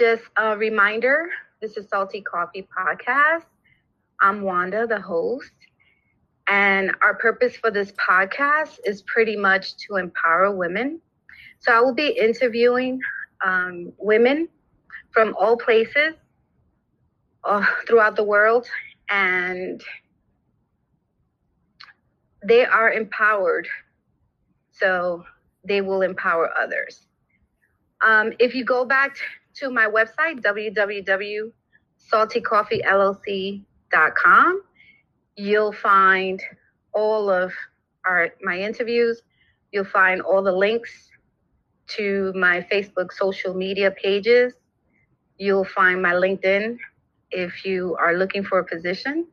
just a reminder this is Salty Coffee Podcast. I'm Wanda, the host. And our purpose for this podcast is pretty much to empower women. So I will be interviewing um, women from all places uh, throughout the world, and they are empowered. So they will empower others. Um, if you go back to my website, www.saltycoffeellc.com, you'll find all of our my interviews. You'll find all the links to my Facebook social media pages. You'll find my LinkedIn if you are looking for a position.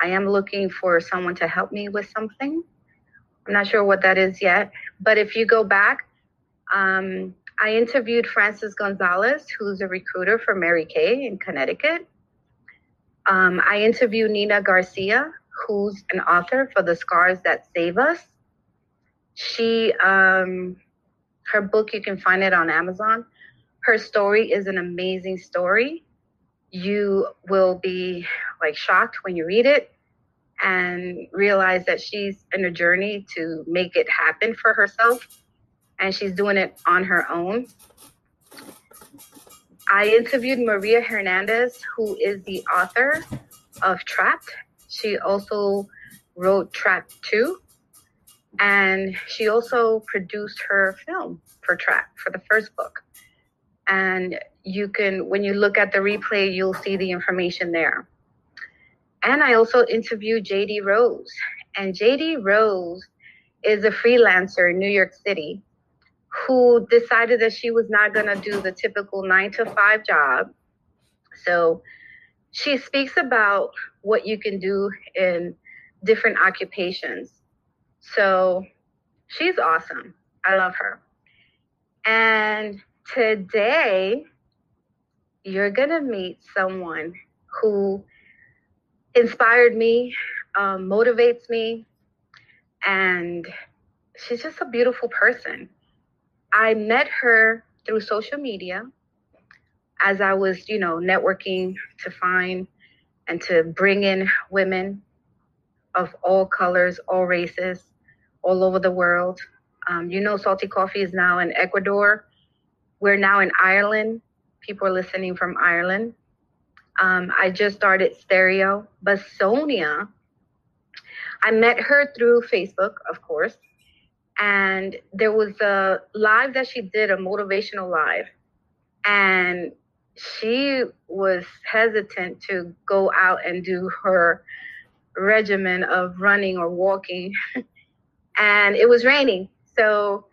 I am looking for someone to help me with something. I'm not sure what that is yet, but if you go back, um, I interviewed Francis Gonzalez, who's a recruiter for Mary Kay in Connecticut. Um, I interviewed Nina Garcia, who's an author for The Scars That Save Us. She, um, her book, you can find it on Amazon. Her story is an amazing story. You will be like shocked when you read it and realize that she's in a journey to make it happen for herself and she's doing it on her own. I interviewed Maria Hernandez, who is the author of Trapped. She also wrote Trapped 2, and she also produced her film for Trapped for the first book. And you can, when you look at the replay, you'll see the information there. And I also interviewed JD Rose. And JD Rose is a freelancer in New York City who decided that she was not going to do the typical nine to five job. So she speaks about what you can do in different occupations. So she's awesome. I love her. And today, you're going to meet someone who inspired me, um, motivates me, and she's just a beautiful person. I met her through social media as I was, you know, networking to find and to bring in women of all colors, all races, all over the world. Um, you know, Salty Coffee is now in Ecuador. We're now in Ireland. People are listening from Ireland. Um, I just started Stereo, but Sonia, I met her through Facebook, of course and there was a live that she did a motivational live. And she was hesitant to go out and do her regimen of running or walking. And it was raining. So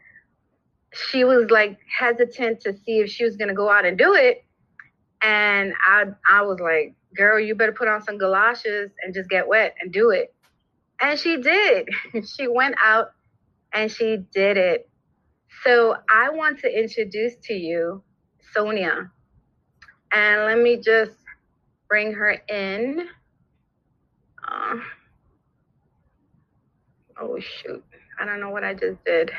she was like hesitant to see if she was going to go out and do it. And i i was like girl you better put on some galoshes and just get wet and do it. And she did. She went out and she did it. So I want to introduce to you Sonia. And let me just bring her in. Uh, oh, shoot. I don't know what I just did.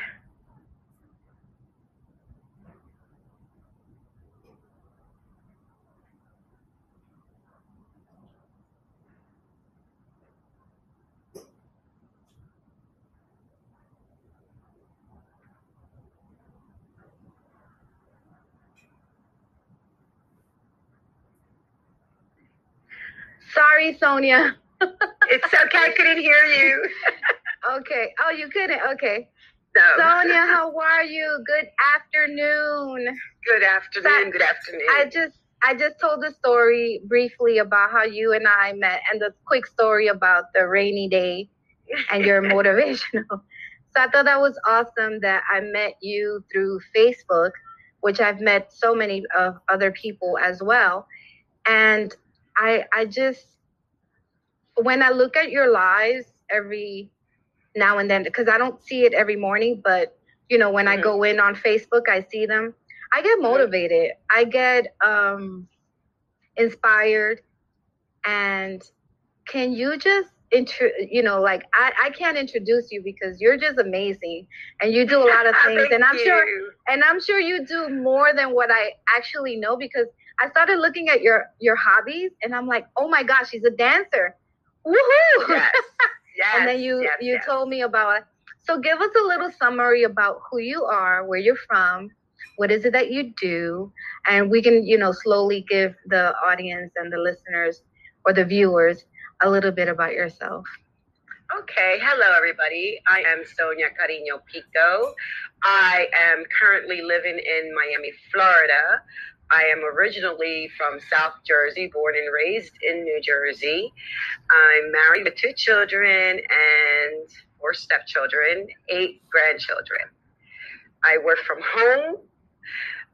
Sorry, Sonia. it's okay. I couldn't hear you. okay. Oh, you couldn't. Okay. Sonia, how are you? Good afternoon. Good afternoon. Good afternoon. I just I just told the story briefly about how you and I met and the quick story about the rainy day and your motivational. So I thought that was awesome that I met you through Facebook, which I've met so many of other people as well. And I I just when I look at your lives every now and then because I don't see it every morning, but you know when mm-hmm. I go in on Facebook, I see them. I get motivated. I get um, inspired. And can you just intro? You know, like I, I can't introduce you because you're just amazing, and you do a lot of things. and I'm you. sure, and I'm sure you do more than what I actually know because I started looking at your your hobbies, and I'm like, oh my gosh, she's a dancer. Woohoo! Yes. Yes. and then you yes, you yes. told me about. So give us a little summary about who you are, where you're from, what is it that you do, and we can you know slowly give the audience and the listeners or the viewers a little bit about yourself. Okay, hello everybody. I am Sonia Carino Pico. I am currently living in Miami, Florida. I am originally from South Jersey, born and raised in New Jersey. I'm married with two children and four stepchildren, eight grandchildren. I work from home.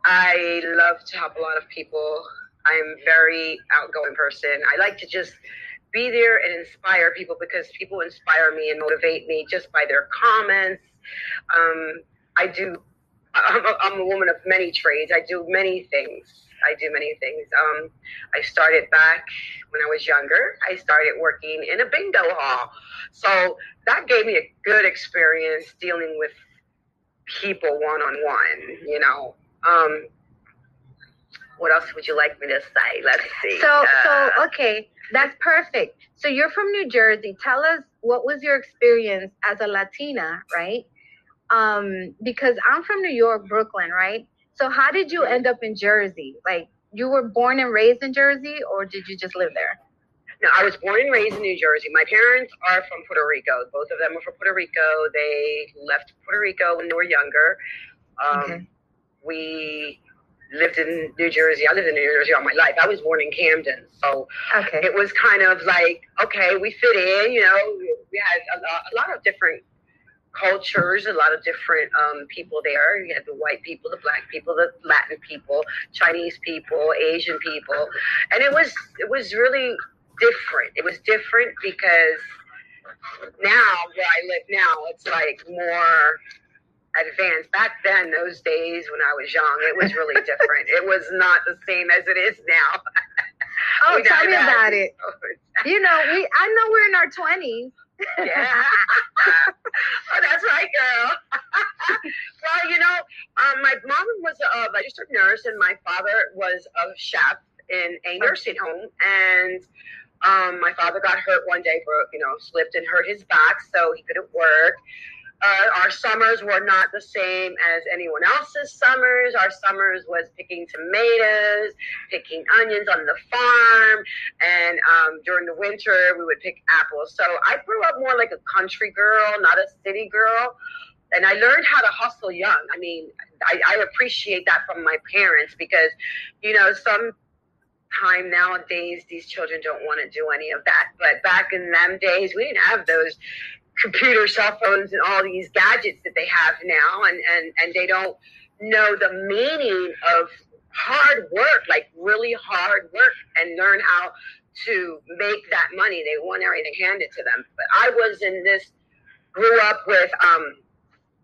I love to help a lot of people. I'm a very outgoing person. I like to just be there and inspire people because people inspire me and motivate me just by their comments. Um, I do. I'm a, I'm a woman of many trades. I do many things. I do many things. Um, I started back when I was younger. I started working in a bingo hall, so that gave me a good experience dealing with people one on one. You know. Um, what else would you like me to say? Let's see. So Uh, so okay, that's perfect. So you're from New Jersey. Tell us what was your experience as a Latina, right? Um, because I'm from New York, Brooklyn, right? So how did you end up in Jersey? Like you were born and raised in Jersey, or did you just live there? No, I was born and raised in New Jersey. My parents are from Puerto Rico. Both of them were from Puerto Rico. They left Puerto Rico when they were younger. Um, Okay. We lived in New Jersey. I lived in New Jersey all my life. I was born in Camden, so Okay. it was kind of like okay, we fit in. You know, we had a lot, a lot of different cultures, a lot of different um, people there. You had the white people, the black people, the Latin people, Chinese people, Asian people, and it was it was really different. It was different because now where I live now, it's like more advanced. Back then, those days when I was young, it was really different. it was not the same as it is now. Oh, tell me about it. You know, we I know we're in our twenties. Yeah. oh, that's right, girl. well, you know, um, my mom was a registered nurse, and my father was a chef in a nursing home. And um, my father got hurt one day for, you know, slipped and hurt his back, so he couldn't work. Uh, our summers were not the same as anyone else's summers. Our summers was picking tomatoes, picking onions on the farm, and um, during the winter we would pick apples. So I grew up more like a country girl, not a city girl. And I learned how to hustle young. I mean, I, I appreciate that from my parents because, you know, some time nowadays these children don't want to do any of that. But back in them days, we didn't have those computer cell phones and all these gadgets that they have now and, and, and they don't know the meaning of hard work, like really hard work and learn how to make that money. They want everything handed to them. But I was in this grew up with um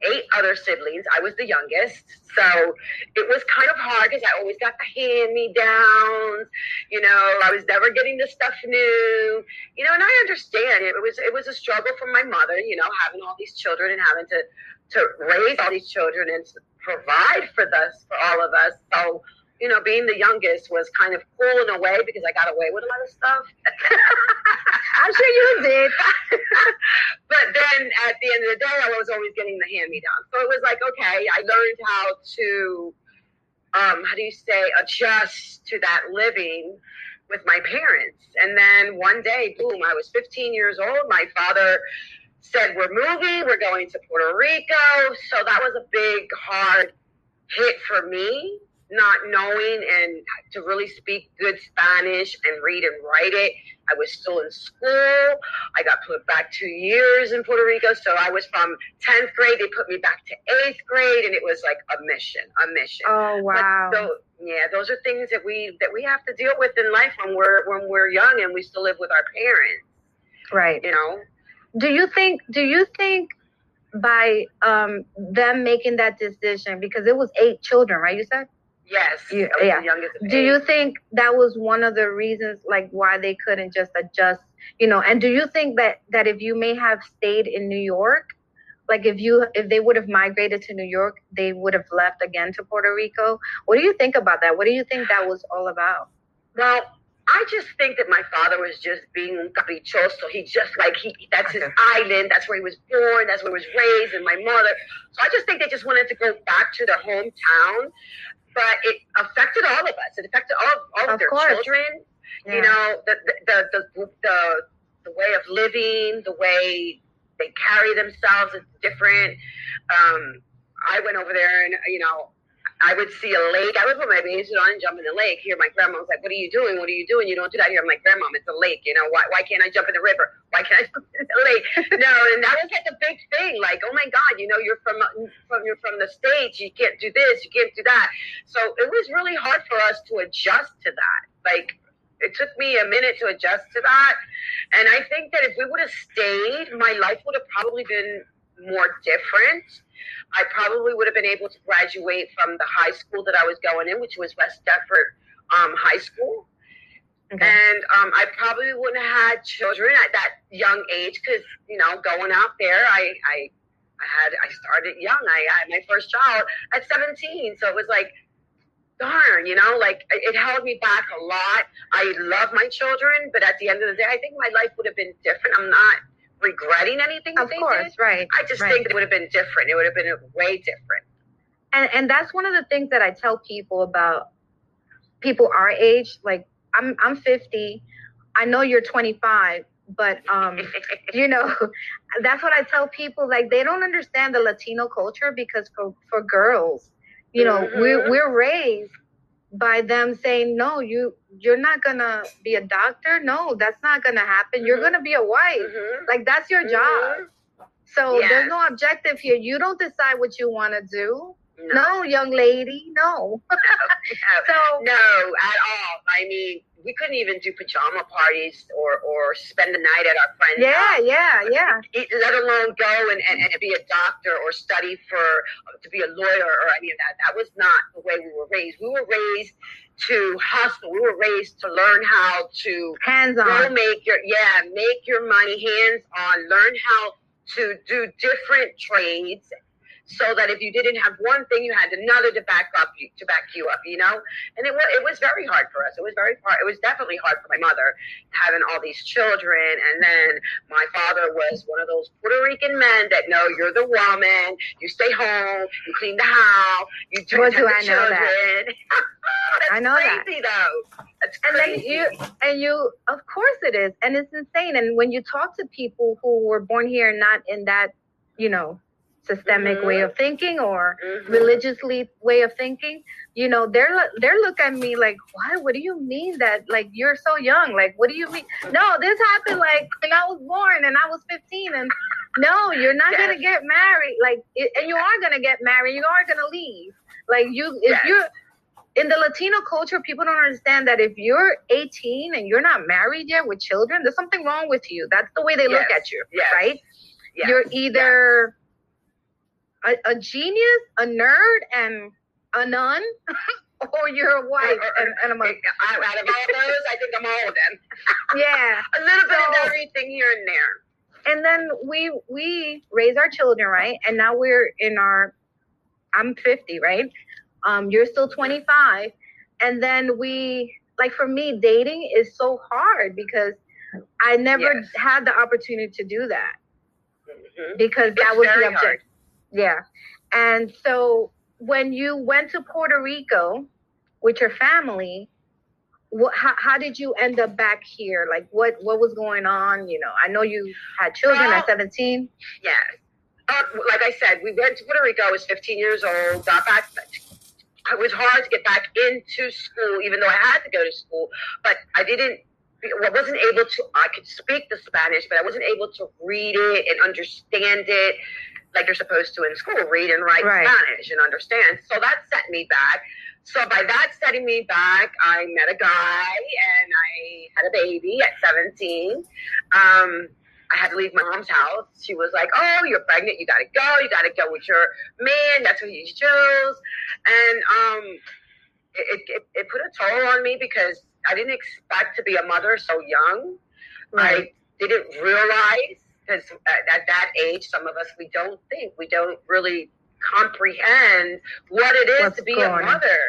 eight other siblings. I was the youngest. So it was kind of hard because I always got the hand me downs. You know, I was never getting the stuff new. You know, and I understand it. It was it was a struggle for my mother, you know, having all these children and having to to raise all these children and provide for this for all of us. So you know, being the youngest was kind of cool in a way because I got away with a lot of stuff. I'm sure you did. but then at the end of the day, I was always getting the hand me down. So it was like, okay, I learned how to, um, how do you say, adjust to that living with my parents. And then one day, boom, I was 15 years old. My father said, We're moving, we're going to Puerto Rico. So that was a big, hard hit for me not knowing and to really speak good Spanish and read and write it. I was still in school. I got put back two years in Puerto Rico. So I was from 10th grade. They put me back to eighth grade and it was like a mission, a mission. Oh wow. So yeah, those are things that we that we have to deal with in life when we're when we're young and we still live with our parents. right. You know, Do you think do you think by um them making that decision because it was eight children, right? You said? Yes, You- yeah. youngest. Do you think that was one of the reasons like why they couldn't just adjust, you know, and do you think that that if you may have stayed in New York, like if you if they would have migrated to New York, they would have left again to Puerto Rico. What do you think about that? What do you think that was all about? Well, I just think that my father was just being caprichoso. He just like he that's his island. That's where he was born. That's where he was raised, and my mother. So I just think they just wanted to go back to their hometown. But it affected all of us. It affected all, all of, Of their course. children. Yeah. You know, the the, the the the the way of living, the way they carry themselves is different. Um, I went over there, and you know, I would see a lake. I would put my bathing suit on and jump in the lake. Here, my grandma was like, "What are you doing? What are you doing? You don't do that here." I'm like, "Grandma, it's a lake. You know why? Why can't I jump in the river? Why can't I jump in the lake?" no, and that was like a big thing. Like, oh my God, you know, you're from from you're from the states. You can't do this. You can't do that. So it was really hard for us to adjust to that. Like, it took me a minute to adjust to that. And I think that if we would have stayed, my life would have probably been more different. I probably would have been able to graduate from the high school that I was going in, which was West Deptford um, High School. Okay. And um, I probably wouldn't have had children at that young age because, you know, going out there, I, I, I had, I started young. I had my first child at 17. So it was like, darn, you know, like it held me back a lot. I love my children, but at the end of the day, I think my life would have been different. I'm not regretting anything that Of course, did. right. I just right. think it would have been different. It would have been way different. and and that's one of the things that I tell people about people our age. Like I'm I'm 50. I know you're 25, but um, you know, that's what I tell people. Like they don't understand the Latino culture because for for girls, you know, Mhm. we're we're raised by them saying, no, you you're not gonna be a doctor. No, that's not gonna happen. You're Mhm. gonna be a wife. Mhm. Like that's your job. Mhm. So Yes. there's no objective here. You don't decide what you want to do. No, No, young lady, no. So no, at all. I mean, we couldn't even do pajama parties or, or spend the night at our friend's yeah, house. yeah, yeah. It- let alone go and, and, and be a doctor or study for to be a lawyer or any of that. That was not the way we were raised. We were raised to hustle. We were raised to learn how to Hands on. make your yeah, make your money hands on. Learn how to do different trades. So that if you didn't have one thing, you had another to back up you to back you up, you know. And it was it was very hard for us. It was very hard. It was definitely hard for my mother having all these children, and then my father was one of those Puerto Rican men that know you're the woman. You stay home. You clean the house. You do Boy, tend do the I know that. That's I know that. crazy though. That's crazy. And you and you of course it is. And it's insane. And when you talk to people who were born here and not in that, you know, systemic way Mhm. of thinking or Mhm. religiously way of thinking, you know, they're they're looking at me like, "What? What do you mean that like you're so young? Like what do you mean? No, this happened like when I was born and I was 15 and no, you're not Yes. going to get married. Like it, and you are going to get married. You are going to leave. Like you if Yes. you're in the Latino culture, people don't understand that if you're 18 and you're not married yet with children, there's something wrong with you. That's the way they look at you, Yes. right? Yes. You're either a, a genius, a nerd, and a nun, or you're a wife Or- and, and a mother. I- out of all those, I think I'm all of them. Yeah. A little bit of everything here and there. And then we we raise our children, right? And now we're in our I'm 50, right? Um, you're still 25. And then we like for me, dating is so hard because I never Yes. had the opportunity to do that. Mhm. because that It's was very the object. Yeah. And so when you went to Puerto Rico with your family, what, how, how did you end up back here? Like what, what was going on? You know, I know you had children Well- at 17. Yes. Uh, like I said, we went to Puerto Rico. I was 15 years old. Got back. It was hard to get back into school, even though I had to go to school. But I didn't. I wasn't able to. I could speak the Spanish, but I wasn't able to read it and understand it like you're supposed to in school. Read and write Right. Spanish and understand. So that set me back. So by that setting me back, I met a guy and I had a baby at 17. Um, I had to leave my mom's house. She was like, "Oh, you're pregnant. You got to go. You got to go with your man. That's what he chose." And um, it, it it put a toll on me because I didn't expect to be a mother so young. I didn't realize because at, at that age, some of us we don't think, we don't really comprehend what it is What's to be a on. mother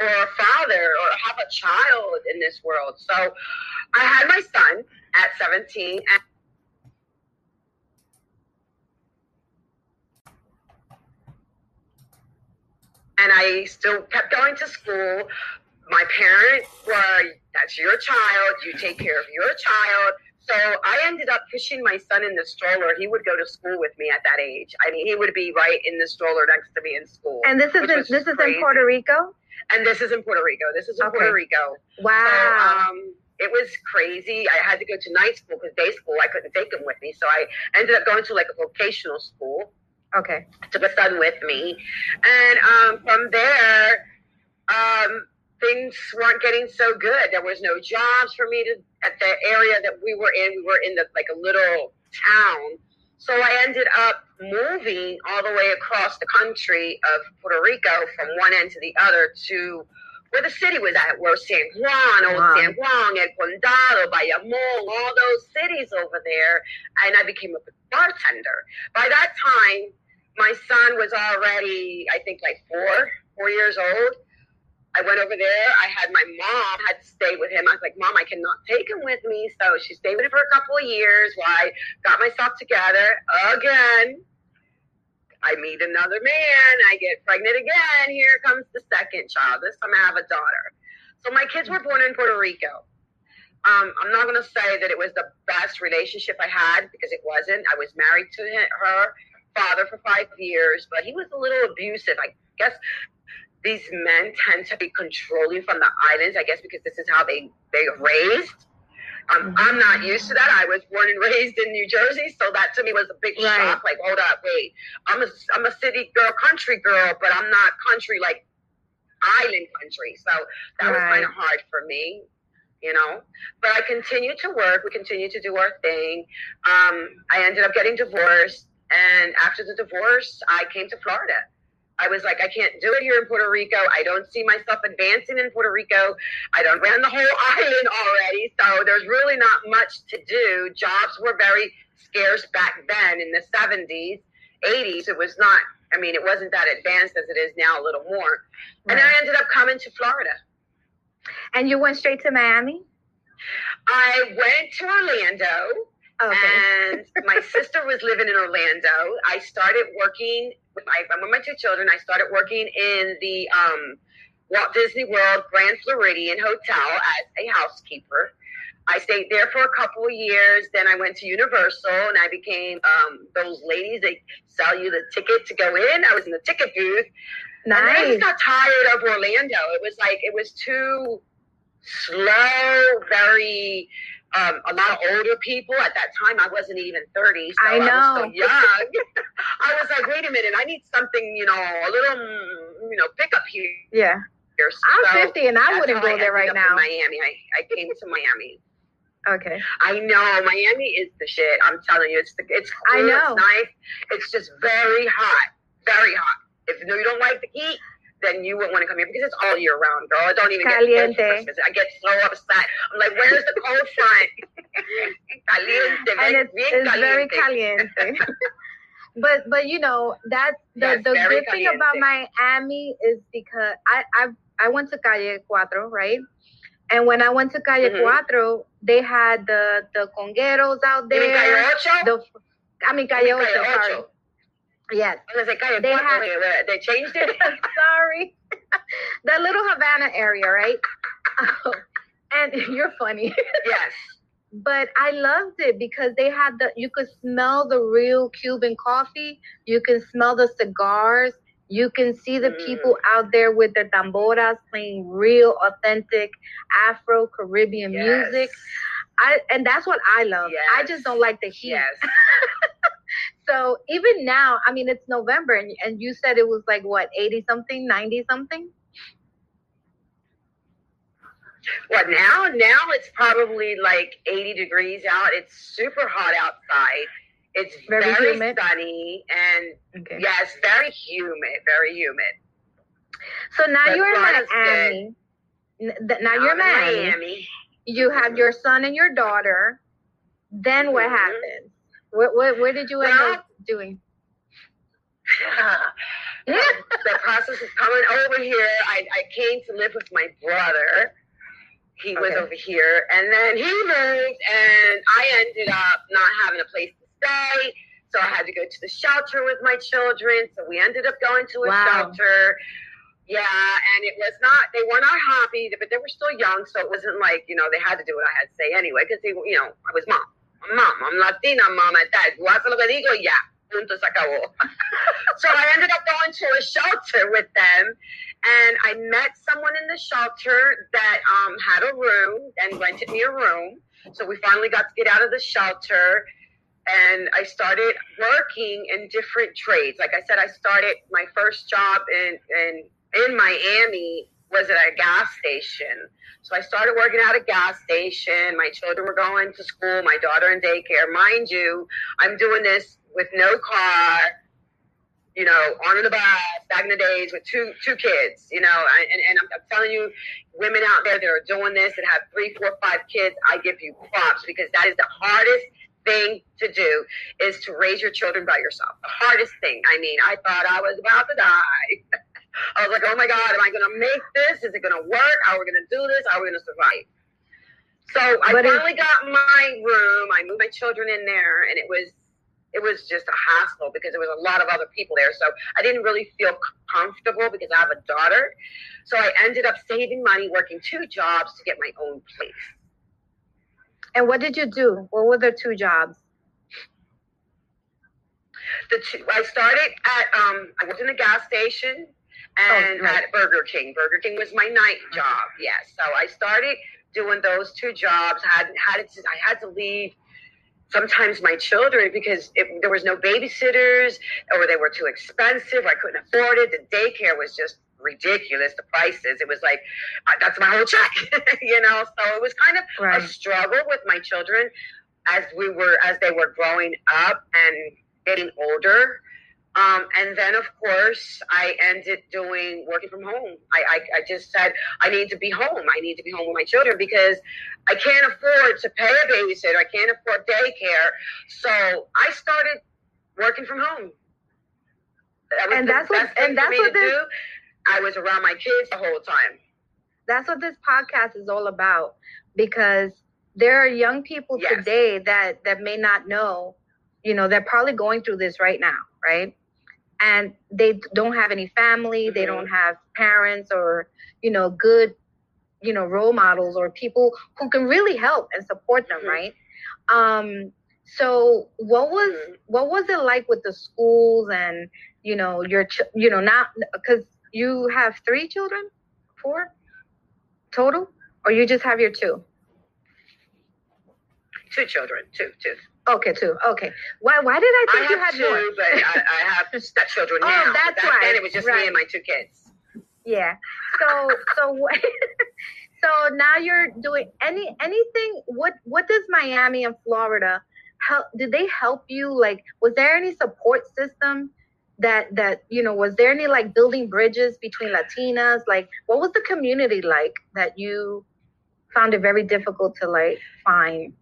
or a father or have a child in this world. So I had my son at 17 and and I still kept going to school. My parents were, that's your child, you take care of your child. So I ended up pushing my son in the stroller. He would go to school with me at that age. I mean, he would be right in the stroller next to me in school. And this is in, this is in. Puerto Rico. And this is in Puerto Rico. This is in Okay. Puerto Rico. Wow. So um, it was crazy. I had to go to night school because day school I couldn't take him with me. So I ended up going to like a vocational school. okay. took a son with me, and um, from there, um, things weren't getting so good. There was no jobs for me to at the area that we were in. We were in the like a little town, so I ended up moving all the way across the country of Puerto Rico from one end to the other to where the city was at, where San Juan, Old Wow. San Juan, El Condado, Bayamón, all those cities over there, and I became a bartender. By that time, my son was already, I think, like four, four years old. I went over there. I had my mom had to stay with him. I was like, Mom, I cannot take him with me. So she stayed with him for a couple of years while I got myself together again. I meet another man. I get pregnant again. Here comes the second child. This time I have a daughter. So my kids were born in Puerto Rico. Um, I'm not going to say that it was the best relationship I had because it wasn't. I was married to her father for five years, but he was a little abusive. I guess these men tend to be controlling from the islands. I guess because this is how they they raised. Um, Mhm. I'm not used to that. I was born and raised in New Jersey, so that to me was a big Right. shock. Like, hold up, wait, I'm a I'm a city girl, country girl, but I'm not country like island country. So that was kind of hard for me, you know. But I continued to work. We continued to do our thing. Um, I ended up getting divorced, and after the divorce, I came to Florida. I was like, I can't do it here in Puerto Rico. I don't see myself advancing in Puerto Rico. I don't ran the whole island already, so there's really not much to do. Jobs were very scarce back then in the 70s, 80s. It was not. I mean, it wasn't that advanced as it is now, a little more. And I ended up coming to Florida. And you went straight to Miami. I went to Orlando. Okay. And my sister was living in Orlando. I started working with my I'm with my two children. I started working in the um, Walt Disney World Grand Floridian Hotel as a housekeeper. I stayed there for a couple of years. Then I went to Universal and I became um, those ladies that sell you the ticket to go in. I was in the ticket booth. And I nice. just got tired of Orlando. It was like it was too slow, very um, a lot of older people. At that time, I wasn't even thirty, so I I, was know. so young. I was like, wait a minute, I need something, you know, a little, you know, pickup here. Yeah. So I'm 50 and I wouldn't go there right now. Miami, I, I came to Miami. Okay. I know Miami is the shit. I'm telling you, it's the, it's cool, I know. it's nice. It's just very hot, very hot. If no, you don't like the heat, then you wouldn't want to come here because it's all year round, girl. I don't even get Caliente. for Christmas. I get so upset. I'm like, where's the cold front? caliente, And it's, bien it's very caliente. caliente. but but you know that's the Yes, the good thing about caliente. Miami is because I I I went to Calle Cuatro, right? And when I went to Calle Mhm. Cuatro, they had the the congueros out You mean there. Calle Ocho? The I mean Calle Ocho, Calle sorry. Yes. I was like, Calle They had- they changed it? sorry. the little Havana area, right? and you're funny. yes. but I loved it because they had the you could smell the real Cuban coffee, you can smell the cigars, you can see the Mm. people out there with their tamboras playing real authentic Afro Caribbean Yes. music. I and that's what I love. I just don't like the heat. Yes. So even now, I mean it's November and, and you said it was like what, 80 something, 90 something? What now? Now it's probably like 80 degrees out. It's super hot outside. It's Very very, humid. sunny and Okay. yes, very humid, very humid. So now But you're in Miami. Th- Now you're in Miami. Miami. you have your son and your daughter then what Mhm. happens Where, where, where did you end Well- up doing? the process is coming over here. I, I came to live with my brother. He was over here, and then he moved, and I ended up not having a place to stay. So I had to go to the shelter with my children. So we ended up going to a Wow. shelter. Yeah, and it was not, they were not happy, but they were still young. So it wasn't like, you know, they had to do what I had to say anyway, because they, you know, I was mom. Mom. I'm Latina mom at that. Tú haces lo que digo, ya. Punto se acabó. so I ended up going to a shelter with them, and I met someone in the shelter that um, had a room and rented me a room. So we finally got to get out of the shelter, and I started working in different trades. Like I said, I started my first job in in in Miami was at a gas station. So I started working at a gas station. My children were going to school, my daughter in daycare. Mind you, I'm doing this with no car, you know, on the bus back in the days with two two kids, you know, and, and I'm, I'm telling you, women out there that are doing this that have three, four, five kids, I give you props because that is the hardest thing to do is to raise your children by yourself. The hardest thing. I mean, I thought I was about to die. I was like, oh my God, am I going to make this? Is it going to work? How are we going to do this? How are we going to survive? So I But finally got my room. I moved my children in there, and it was it was just a hassle because there was a lot of other people there. So I didn't really feel comfortable because I have a daughter. So I ended up saving money, working two jobs to get my own place. And what did you do? What were the two jobs? The two, I started at um, I worked in a gas station Oh, and Oh, right. at Burger King. Burger King was my night mm-hmm. job. Yes, so I started doing those two jobs. had had to, I had to leave sometimes my children because it, there was no babysitters or they were too expensive. I couldn't afford it. The daycare was just ridiculous. The prices. It was like that's my whole check, you know. So it was kind of a struggle with my children as we were as they were growing up and getting older. Um, and then, of course, I ended doing working from home. I, I, I just said, I need to be home. I need to be home with my children because I can't afford to pay a babysitter. I can't afford daycare. So I started working from home. That was And the that's what- thing and for that's me what to this- do. I was around my kids the whole time. That's what this podcast is all about because there are young people Yes. today that that may not know, you know, they're probably going through this right now, right? And they don't have any family, they don't have parents or, you know, good, you know, role models or people who can really help and support them, Mhm. right? Um so what was Mhm. what was it like with the schools and you know your ch- you know not because you have three children four total or you just have your two Two children, two, two. Okay two. Okay. Why why did i I think you have had two, more? but I, I have stepchildren Oh, now. But that's back then right, it was just right. me and my two kids. yeah. So so so now you're doing any anything what what does miami and florida help did they help you? Like was there any support system that that you know was there any like building bridges between latinas? Like what was the community like that you found it very difficult to like find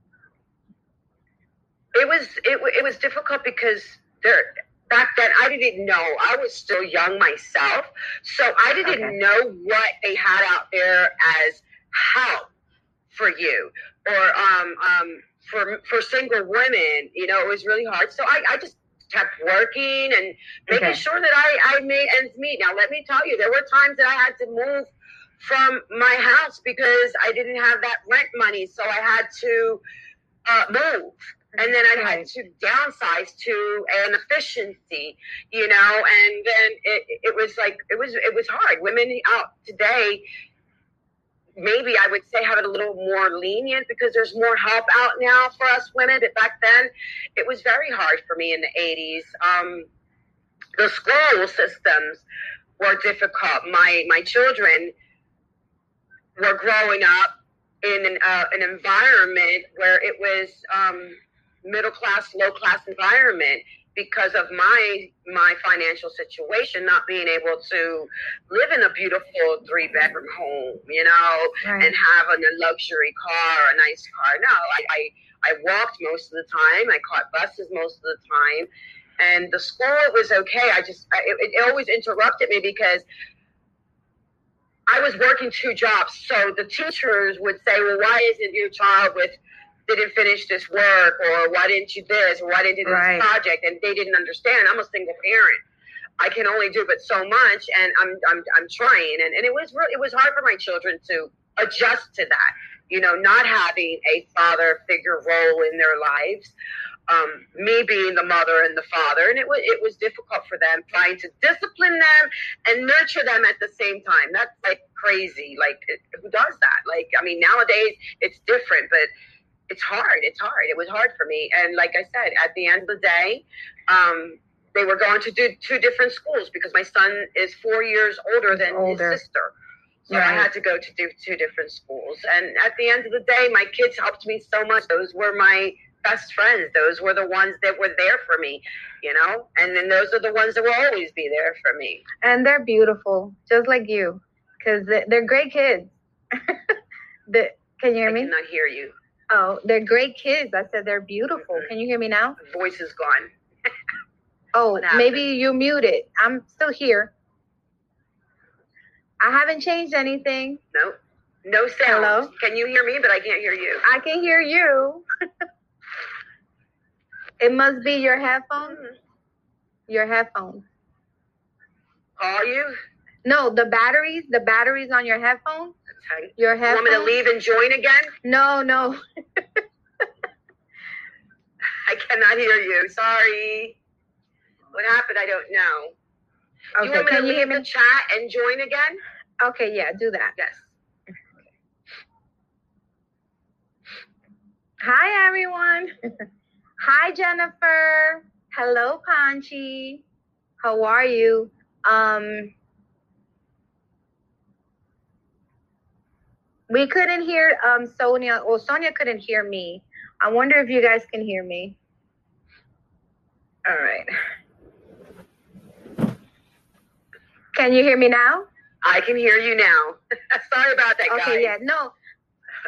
It was it, it was difficult because there back then I didn't know. I was still young myself, so I didn't Okay. know what they had out there as help for you or um um for for single women. You know, it was really hard. So I I just kept working and making Okay. sure that I I made ends meet. Now let me tell you, there were times that I had to move from my house because I didn't have that rent money, so I had to uh, move and then I had to downsize to an efficiency, you know, and then it, it was like it was it was hard. Women out today, maybe I would say have it a little more lenient because there's more help out now for us women. But back then, it was very hard for me in the '80s. Um, the school systems were difficult. My my children were growing up in an, uh, an environment where it was um, middle class, low class environment, because of my my financial situation, not being able to live in a beautiful three bedroom home, you know, Right. and have a luxury car, a nice car. No, I, I I walked most of the time. I caught buses most of the time, and the school it was okay. I just I, it, it always interrupted me because I was working two jobs. So the teachers would say, "Well, why isn't your child with didn't finish this work, or why didn't you this, or why didn't you do this Right. project?" And they didn't understand. I'm a single parent. I can only do but so much, and I'm I'm I'm trying, and, and it was real, it was hard for my children to adjust to that. You know, not having a father figure role in their lives, um, me being the mother and the father, and it was it was difficult for them trying to discipline them and nurture them at the same time. That's like crazy. Like who does that? Like I mean, nowadays it's different, but it's hard. It's hard. It was hard for me. And like I said, at the end of the day, um, they were going to do two different schools because my son is four years older than Older. his sister. So I had to go to do two different schools. And at the end of the day, my kids helped me so much. Those were my best friends. Those were the ones that were there for me, you know? And then those are the ones that will always be there for me. and they're beautiful, just like you, because they're great kids. the, can you hear I me? cannot hear you. Oh, they're great kids. I said they're beautiful. Can you hear me now? The voice is gone. Oh, maybe you muted. I'm still here. I haven't changed anything. No, no sound. Hello? Can you hear me? But I can't hear you. I can hear you. it must be your headphones. Mm-hmm. Your headphones. Are you? No, the batteries. The batteries on your headphones. Okay. Your You want me to leave and join again? No, no. I cannot hear you. Sorry. What happened? I don't know. you want me can to leave me? the chat and join again? Okay, yeah, do that. Yes. Hi, everyone. Hi, Jennifer. Hello, Panchi. How are you? Um, we couldn't hear um Sonia. Well, Sonia couldn't hear me. I wonder if you guys can hear me. All right. Can you hear me now? I can hear you now. Sorry about that, guys. Okay, yeah. No,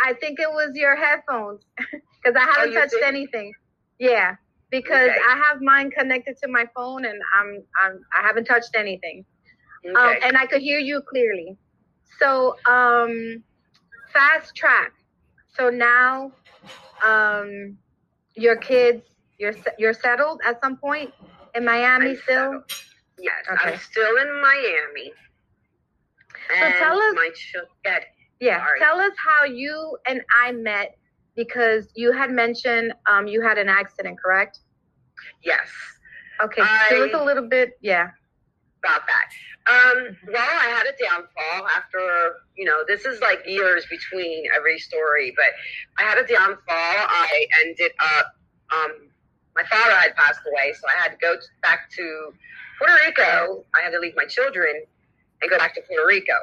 I think it was your headphones because I haven't Oh, touched did? anything. Yeah, because Okay. I have mine connected to my phone and I'm I'm I haven't touched anything. Okay. Um, and I could hear you clearly. So um, fast track. So now, um, your kids, you're you're settled at some point in Miami I'm still. settled. yes, Okay. I'm still in Miami. And tell us- my children. Yeah. Sorry. Tell us how you and I met because you had mentioned um, you had an accident, correct? Yes. Okay. Give us I- a little bit. Yeah. About that. Um, well, I had a downfall after, you know, this is like years between every story, but I had a downfall. I ended up, um, my father had passed away, so I had to go back to Puerto Rico. I had to leave my children and go back to Puerto Rico.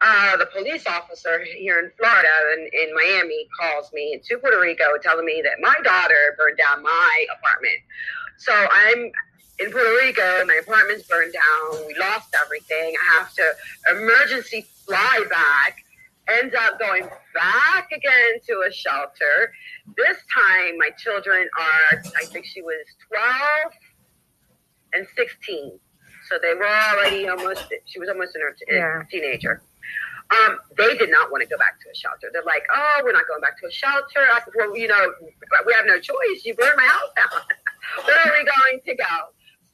Uh, the police officer here in Florida and in Miami calls me to Puerto Rico telling me that my daughter burned down my apartment. So I'm in Puerto Rico, my apartment's burned down. We lost everything. I have to emergency fly back. End up going back again to a shelter. This time, my children are, I think she was 12 and 16. So they were already almost, she was almost in her Yeah. teenager. Um, they did not want to go back to a shelter. They're like, oh, we're not going back to a shelter. I said, well, you know, we have no choice. You burned my house down. Where are we going to go?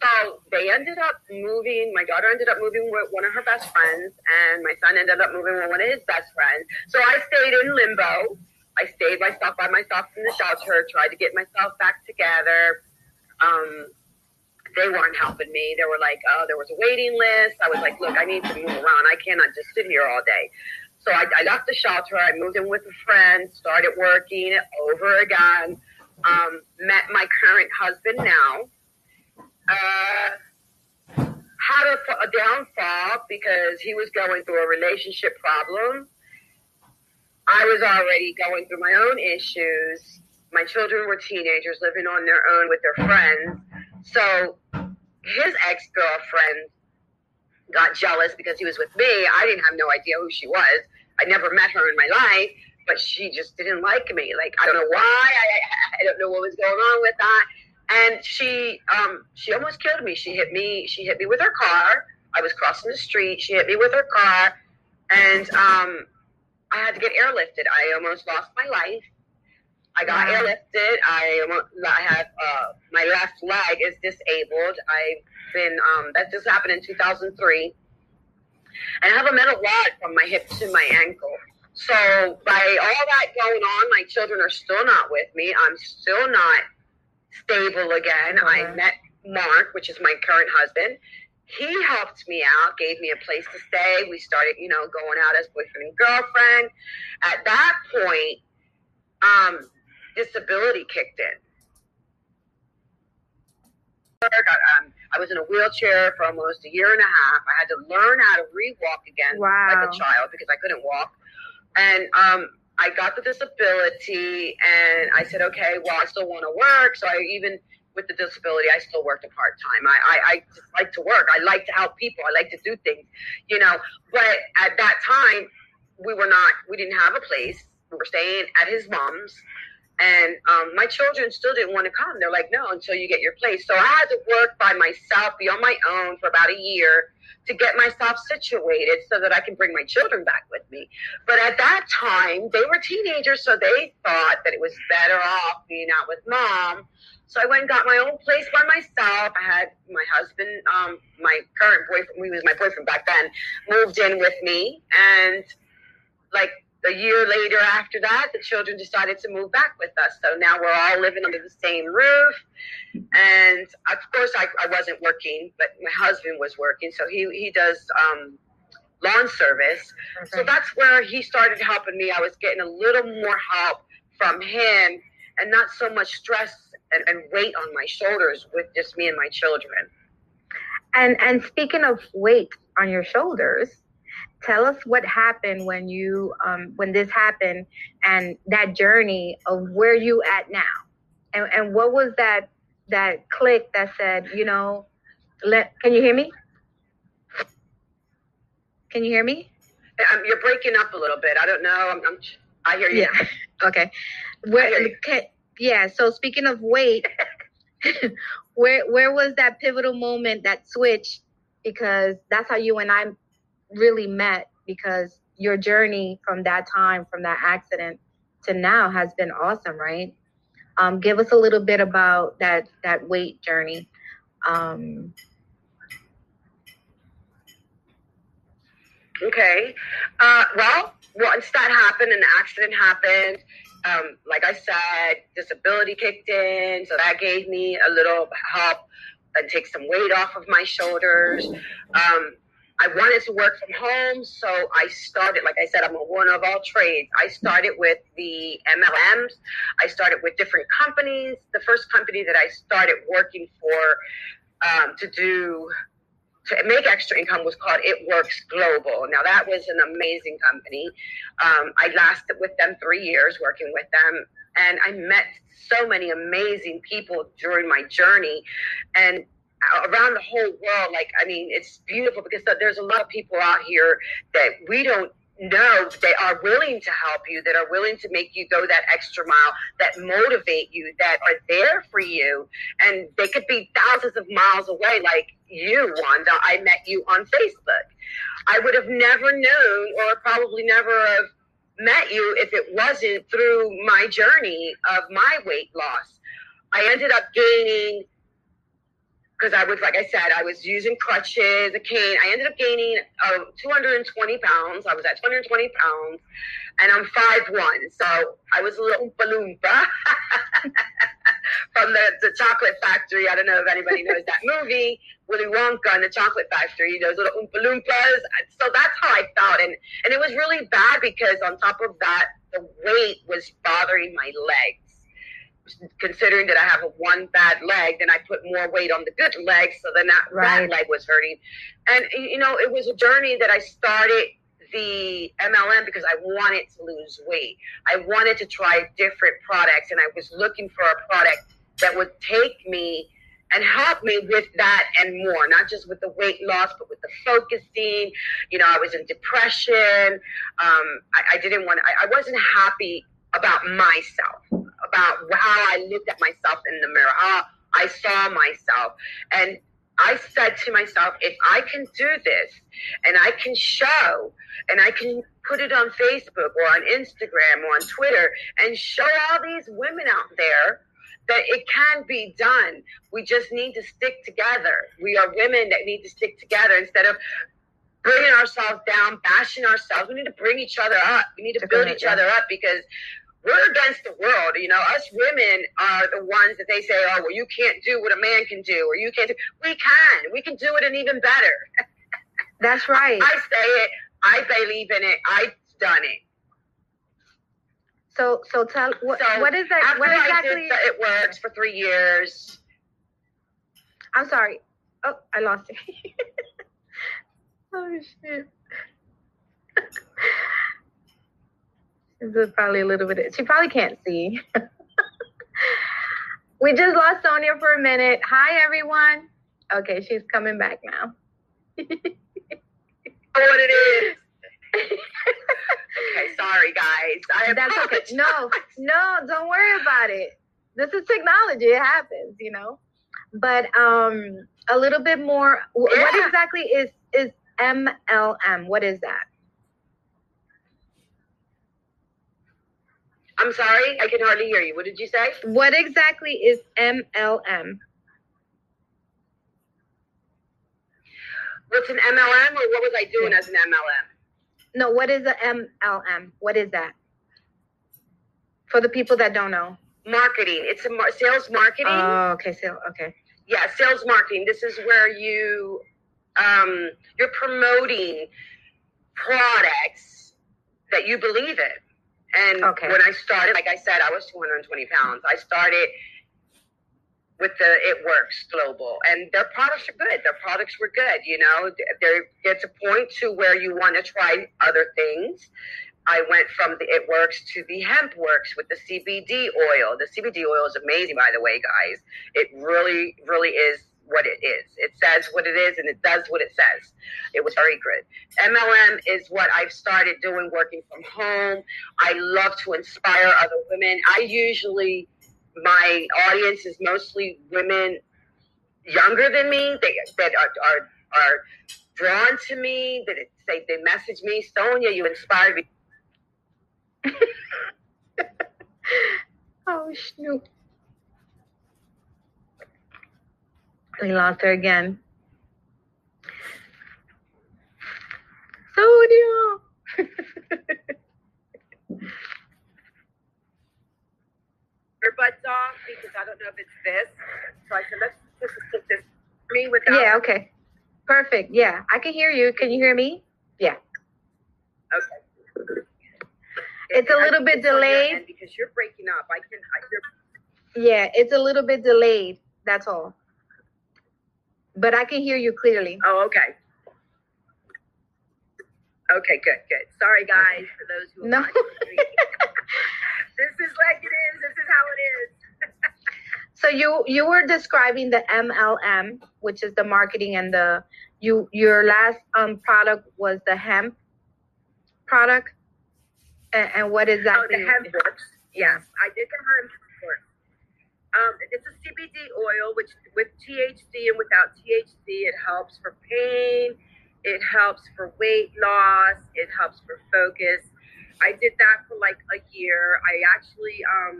So they ended up moving. My daughter ended up moving with one of her best friends, and my son ended up moving with one of his best friends. So I stayed in limbo. I stayed myself by myself in the shelter, tried to get myself back together. Um, they weren't helping me. They were like, oh, there was a waiting list. I was like, look, I need to move around. I cannot just sit here all day. So I, I left the shelter. I moved in with a friend, started working over again. Um, met my current husband now. Uh, had a, a downfall because he was going through a relationship problem. I was already going through my own issues. My children were teenagers living on their own with their friends. So his ex girlfriend got jealous because he was with me. I didn't have no idea who she was. I never met her in my life, but she just didn't like me. Like I don't know why. I, I don't know what was going on with that. And she um she almost killed me. She hit me. She hit me with her car. I was crossing the street. She hit me with her car, and um I had to get airlifted. I almost lost my life. I got wow. airlifted. I I have uh, my left leg is disabled. I've been um, that just happened in 2003, and I have a metal rod from my hip to my ankle. So by all that going on, my children are still not with me. I'm still not stable again. I uh-huh. met Mark, which is my current husband. He helped me out, gave me a place to stay. We started, you know, going out as boyfriend and girlfriend. At that point, um, disability kicked in. Um, I was in a wheelchair for almost a year and a half. I had to learn how to re-walk again wow. like a child because I couldn't walk. And um, I got the disability, and I said, okay, well, I still want to work. So I even with the disability, I still worked a part time. I, I, I just like to work. I like to help people. I like to do things, you know. But at that time, we were not. We didn't have a place. We were staying at his mom's and um, my children still didn't want to come. They're like, no, until you get your place. So I had to work by myself, be on my own for about a year to get myself situated so that I can bring my children back with me. But at that time, they were teenagers, so they thought that it was better off being out with mom. So I went and got my own place by myself. I had my husband, um, my current boyfriend, he was my boyfriend back then, moved in with me. And like a year later after that, the children decided to move back with us. So now we're all living under the same roof. And of course, I, I wasn't working, but my husband was working. So he, he does um, lawn service. So that's where he started helping me. I was getting a little more help from him and not so much stress and, and weight on my shoulders with just me and my children. And and speaking of weight on your shoulders, tell us what happened when you um, when this happened and that journey of where you at now. And, and what was that that click that said you know let can you hear me? Can you hear me? Um, you're breaking up a little bit. I don't know. I'm, I'm i hear you. Yeah. Okay. Where can, yeah so speaking of weight where where was that pivotal moment that switch because that's how you and i really met because your journey from that time, from that accident to now has been awesome, right? Um, give us a little bit about that that weight journey. Um, okay. Uh, well, once that happened and the accident happened, um, like I said, disability kicked in, so that gave me a little help and take some weight off of my shoulders. Um, I wanted to work from home, so I started, like I said, I'm a one of all trades. I started with the MLMs. I started with different companies. The first company that I started working for um, to do to make extra income was called It Works Global. Now that was an amazing company. Um, I lasted with them three years working with them, and I met so many amazing people during my journey. And around the whole world. Like, I mean, it's beautiful because there's a lot of people out here that we don't know they are willing to help you, that are willing to make you go that extra mile, that motivate you, that are there for you. And they could be thousands of miles away, like you, Wanda. I met you on Facebook. I would have never known, or probably never have met you if it wasn't through my journey of my weight loss. I ended up gaining because I was, like I said, I was using crutches, a cane. I ended up gaining uh, 220 pounds. I was at 220 pounds, and I'm 5'1". So I was a little Oompa Loompa from the, the Chocolate Factory. I don't know if anybody knows that movie, Willy Wonka and the Chocolate Factory, those little Oompa Loompas. So that's how I felt. And, and it was really bad because on top of that, the weight was bothering my legs considering that I have a one bad leg, then I put more weight on the good leg, so then that right. bad leg was hurting. And you know, it was a journey that I started the MLM because I wanted to lose weight. I wanted to try different products, and I was looking for a product that would take me and help me with that and more, not just with the weight loss, but with the focusing. You know, I was in depression. Um, I, I, didn't want, I, I wasn't happy about myself, about how I looked at myself in the mirror, how I saw myself. And I said to myself, if I can do this and I can show and I can put it on Facebook or on Instagram or on Twitter and show all these women out there that it can be done. We just need to stick together. We are women that need to stick together instead of bringing ourselves down, bashing ourselves. We need to bring each other up. We need to build each other up because we're against the world. You know, us women are the ones that they say, oh, well, you can't do what a man can do, or you can't do. We can. We can do it and even better. That's right. I say it. I believe in it. I've done it. So, so tell what, so what is that? What exactly? The, it works for three years. I'm sorry. Oh, I lost it. oh shit. this is probably a little bit. She probably can't see. we just lost Sonia for a minute. Hi, everyone. Okay, she's coming back now. what it is. okay, sorry guys. I That's okay. No, no, don't worry about it. This is technology. It happens, you know. But um, a little bit more. Yeah. What exactly is is MLM? What is that? I'm sorry, I can hardly hear you. What did you say? What exactly is MLM? What's an MLM, or what was I doing as an MLM? No, what is a MLM? What is that? For the people that don't know. Marketing. It's a mar- sales marketing. Oh, okay. So, okay. Yeah, sales marketing. This is where you um, you're promoting products that you believe in. And okay. when I started, like I said, I was 220 pounds. I started with the It Works Global, and their products are good. Their products were good. You know, there gets a point to where you want to try other things. I went from the It Works to the Hemp Works with the CBD oil. The CBD oil is amazing, by the way, guys. It really, really is what it is. It says what it is and it does what it says. It was very good. MLM is what I've started doing working from home. I love to inspire other women. I usually my audience is mostly women younger than me they, that are, are, are drawn to me, that say they message me, Sonia, you inspired me. oh, Snoop. We lost her again. Sonia. earbuds off because I don't know if it's this. So I said, let's just put this me without. Yeah. Okay. Perfect. Yeah, I can hear you. Can you hear me? Yeah. Okay. It's a little bit delayed because you're breaking up. I can. I. Yeah, it's a little bit delayed. That's all. But I can hear you clearly. Oh, okay. Okay, good, good. Sorry, guys, for those who. No. this is like it is. This is how it is. so you you were describing the MLM, which is the marketing and the you your last um product was the hemp product, and, and what is that? Oh, the hemp works. Yes, I did the hemp works. Um, it's a CBD oil, which with THC and without THC, it helps for pain. It helps for weight loss. It helps for focus I did that for like a year. I actually um,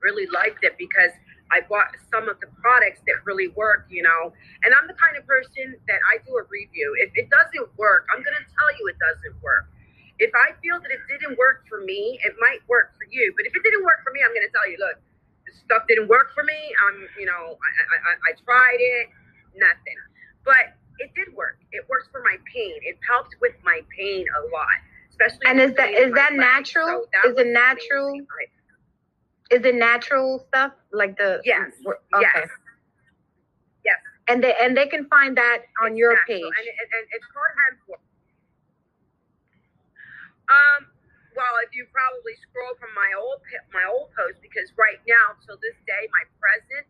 really liked it because I bought some of the products that really work, you know. And I'm the kind of person that I do a review. If it doesn't work, I'm going to tell you it doesn't work. If I feel that it didn't work for me, it might work for you. But if it didn't work for me, I'm going to tell you, look, stuff didn't work for me. I'm, you know, I, I, I tried it, nothing. But it did work. It works for my pain. It helps with my pain a lot especially. And is that is that natural? So that is it natural? Is it natural stuff like the? Yes. Okay. Yes. Yes. And they and they can find that on it's your natural. page. And, and, and it's called Handful. Um. Well, if you probably scroll from my old my old post, because right now till this day, my present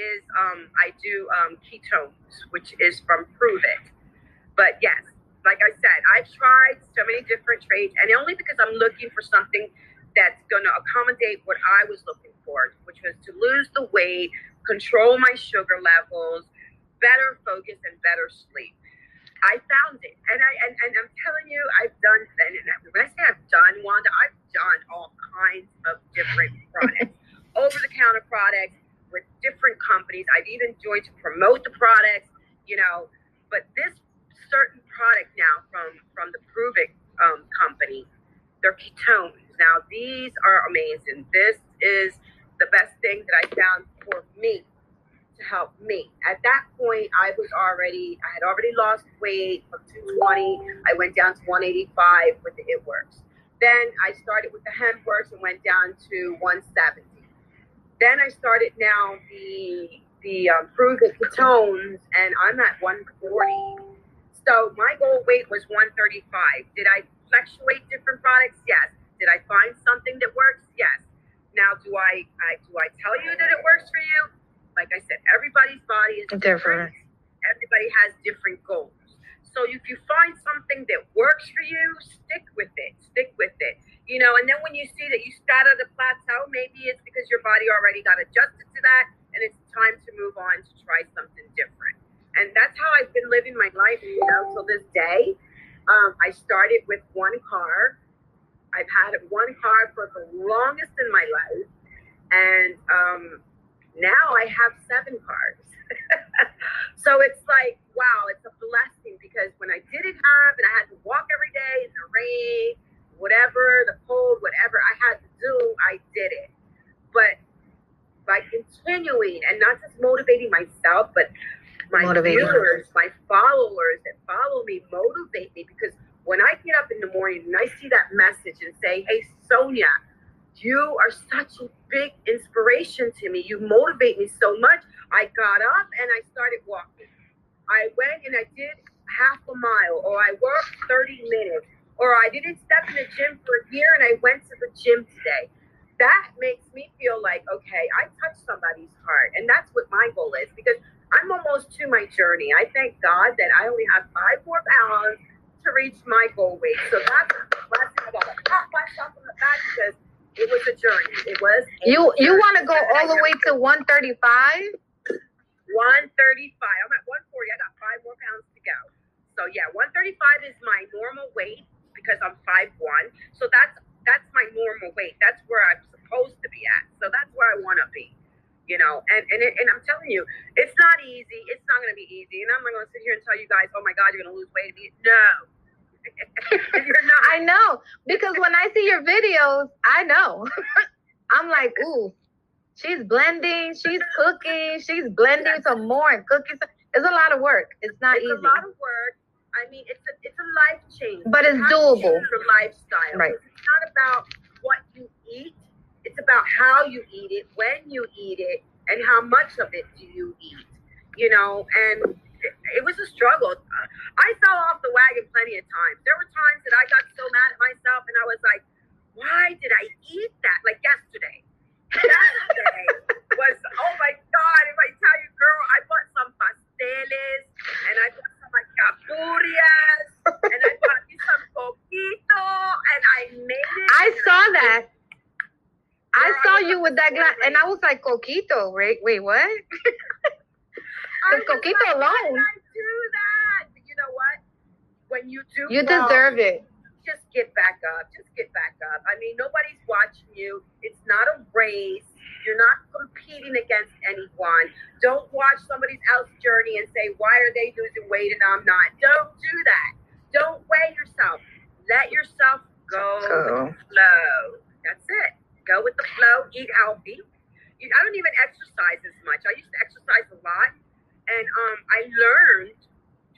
is um, I do um, ketones, which is from Pruvit. But yes, like I said, I've tried so many different trades, and only because I'm looking for something that's going to accommodate what I was looking for, which was to lose the weight, control my sugar levels, better focus, and better sleep. I found it, and I and, and I'm telling you, I've done. And when I say I've done, Wanda, I've done all kinds of different products, over the counter products with different companies. I've even joined to promote the products, you know. But this certain product now from from the Prove um, company, they're ketones. Now these are amazing. This is the best thing that I found for me to help me. At that point, I was already, I had already lost weight from 220. I went down to 185 with the It Works. Then I started with the Hemp Works and went down to 170. Then I started now the the um, Pruvit ketones, and I'm at 140. So my goal weight was 135. Did I fluctuate different products? Yes. Did I find something that works? Yes. Now, do I, I do I tell you that it works for you? Like I said, everybody's body is different. different. Everybody has different goals. So if you find something that works for you, stick with it. Stick with it. You know, and then when you see that you start at a plateau, maybe it's because your body already got adjusted to that and it's time to move on to try something different. And that's how I've been living my life, you know, till this day. Um, I started with one car. I've had one car for the longest in my life. And um, now I have seven cars. so it's like, wow, it's a blessing because when I didn't have and I had to walk every day in the rain, whatever, the cold, whatever I had to do, I did it. But by continuing and not just motivating myself, but my motivating. viewers, my followers that follow me motivate me because when I get up in the morning and I see that message and say, Hey, Sonia, you are such a big inspiration to me. You motivate me so much. I got up and I started walking. I went and I did half a mile, or I worked 30 minutes, or I didn't step in the gym for a year and I went to the gym today. That makes me feel like, okay, I touched somebody's heart. And that's what my goal is because I'm almost to my journey. I thank God that I only have five more pounds to reach my goal weight. So that's a blessing. I got to pat myself the back because it was a journey. It was. You you want to go all the way to 135? 135. I'm at 140. I got five more pounds to go. So yeah, 135 is my normal weight because I'm 5'1. So that's that's my normal weight. That's where I'm supposed to be at. So that's where I want to be. You know, and and, it, and I'm telling you, it's not easy. It's not going to be easy. And I'm not going to sit here and tell you guys, oh my God, you're going to lose weight. No. I know because when I see your videos, I know. I'm like, ooh, she's blending, she's cooking, she's blending some more and cooking. It's a lot of work. It's not it's easy. It's a lot of work. I mean, it's a it's a life change. But it's doable. Your lifestyle. Right. It's not about what you eat. It's about how you eat it, when you eat it, and how much of it do you eat. You know, and it was a struggle. I fell off the wagon plenty of times. There were times that I got so mad at myself and I was like, why did I eat that? Like yesterday. Yesterday was, oh my God, if I tell you, girl, I bought some pasteles and I bought some like capurias and I bought me some coquito and I made it. I saw that. I saw you with that glass, and I was like, "Coquito, wait, wait, what?" Because Coquito like, alone. I do that. But you know what? When you do, you wrong, deserve it. Just get back up. Just get back up. I mean, nobody's watching you. It's not a race. You're not competing against anyone. Don't watch somebody else's journey and say, why are they losing weight and I'm not? Don't do that. Don't weigh yourself. Let yourself go with the flow. That's it. Go with the flow. Eat healthy. I don't even exercise as much. I used to exercise a lot. And um, I learned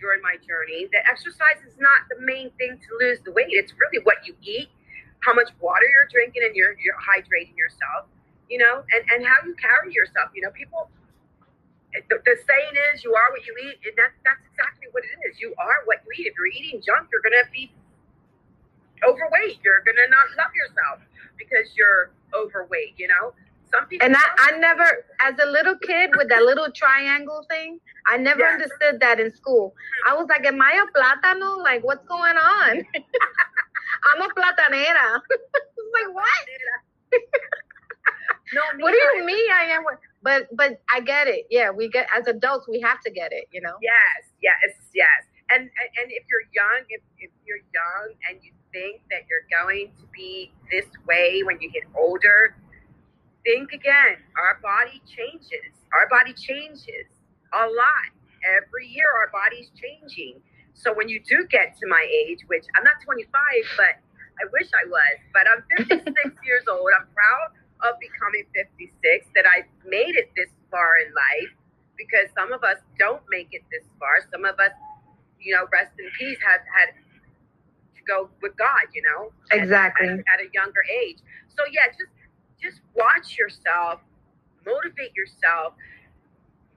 during my journey that exercise is not the main thing to lose the weight. It's really what you eat, how much water you're drinking, and you're, you're hydrating yourself, you know, and, and how you carry yourself. You know, people, the, the saying is, you are what you eat. And that's, that's exactly what it is. You are what you eat. If you're eating junk, you're going to be overweight. You're going to not love yourself because you're overweight, you know? Some people. And I, I never, as a little kid with that little triangle thing, I never Yes. understood that in school. I was like, am I a plátano? Like, what's going on? I'm a platanera. Like, what? no, What do you mean I am? what- But but I get it. Yeah, we get as adults we have to get it. You know. Yes, yes, yes. And and, and if you're young, if, if you're young and you think that you're going to be this way when you get older, think again. Our body changes. Our body changes a lot. Every year our body's changing. So when you do get to my age, which I'm not 25, but I wish I was, but I'm 56 years old. I'm proud of becoming 56 that I made it this far in life because some of us don't make it this far. Some of us, you know, rest in peace, have had to go with God, you know, at- Exactly. at, at a younger age. So yeah, just just watch yourself, motivate yourself,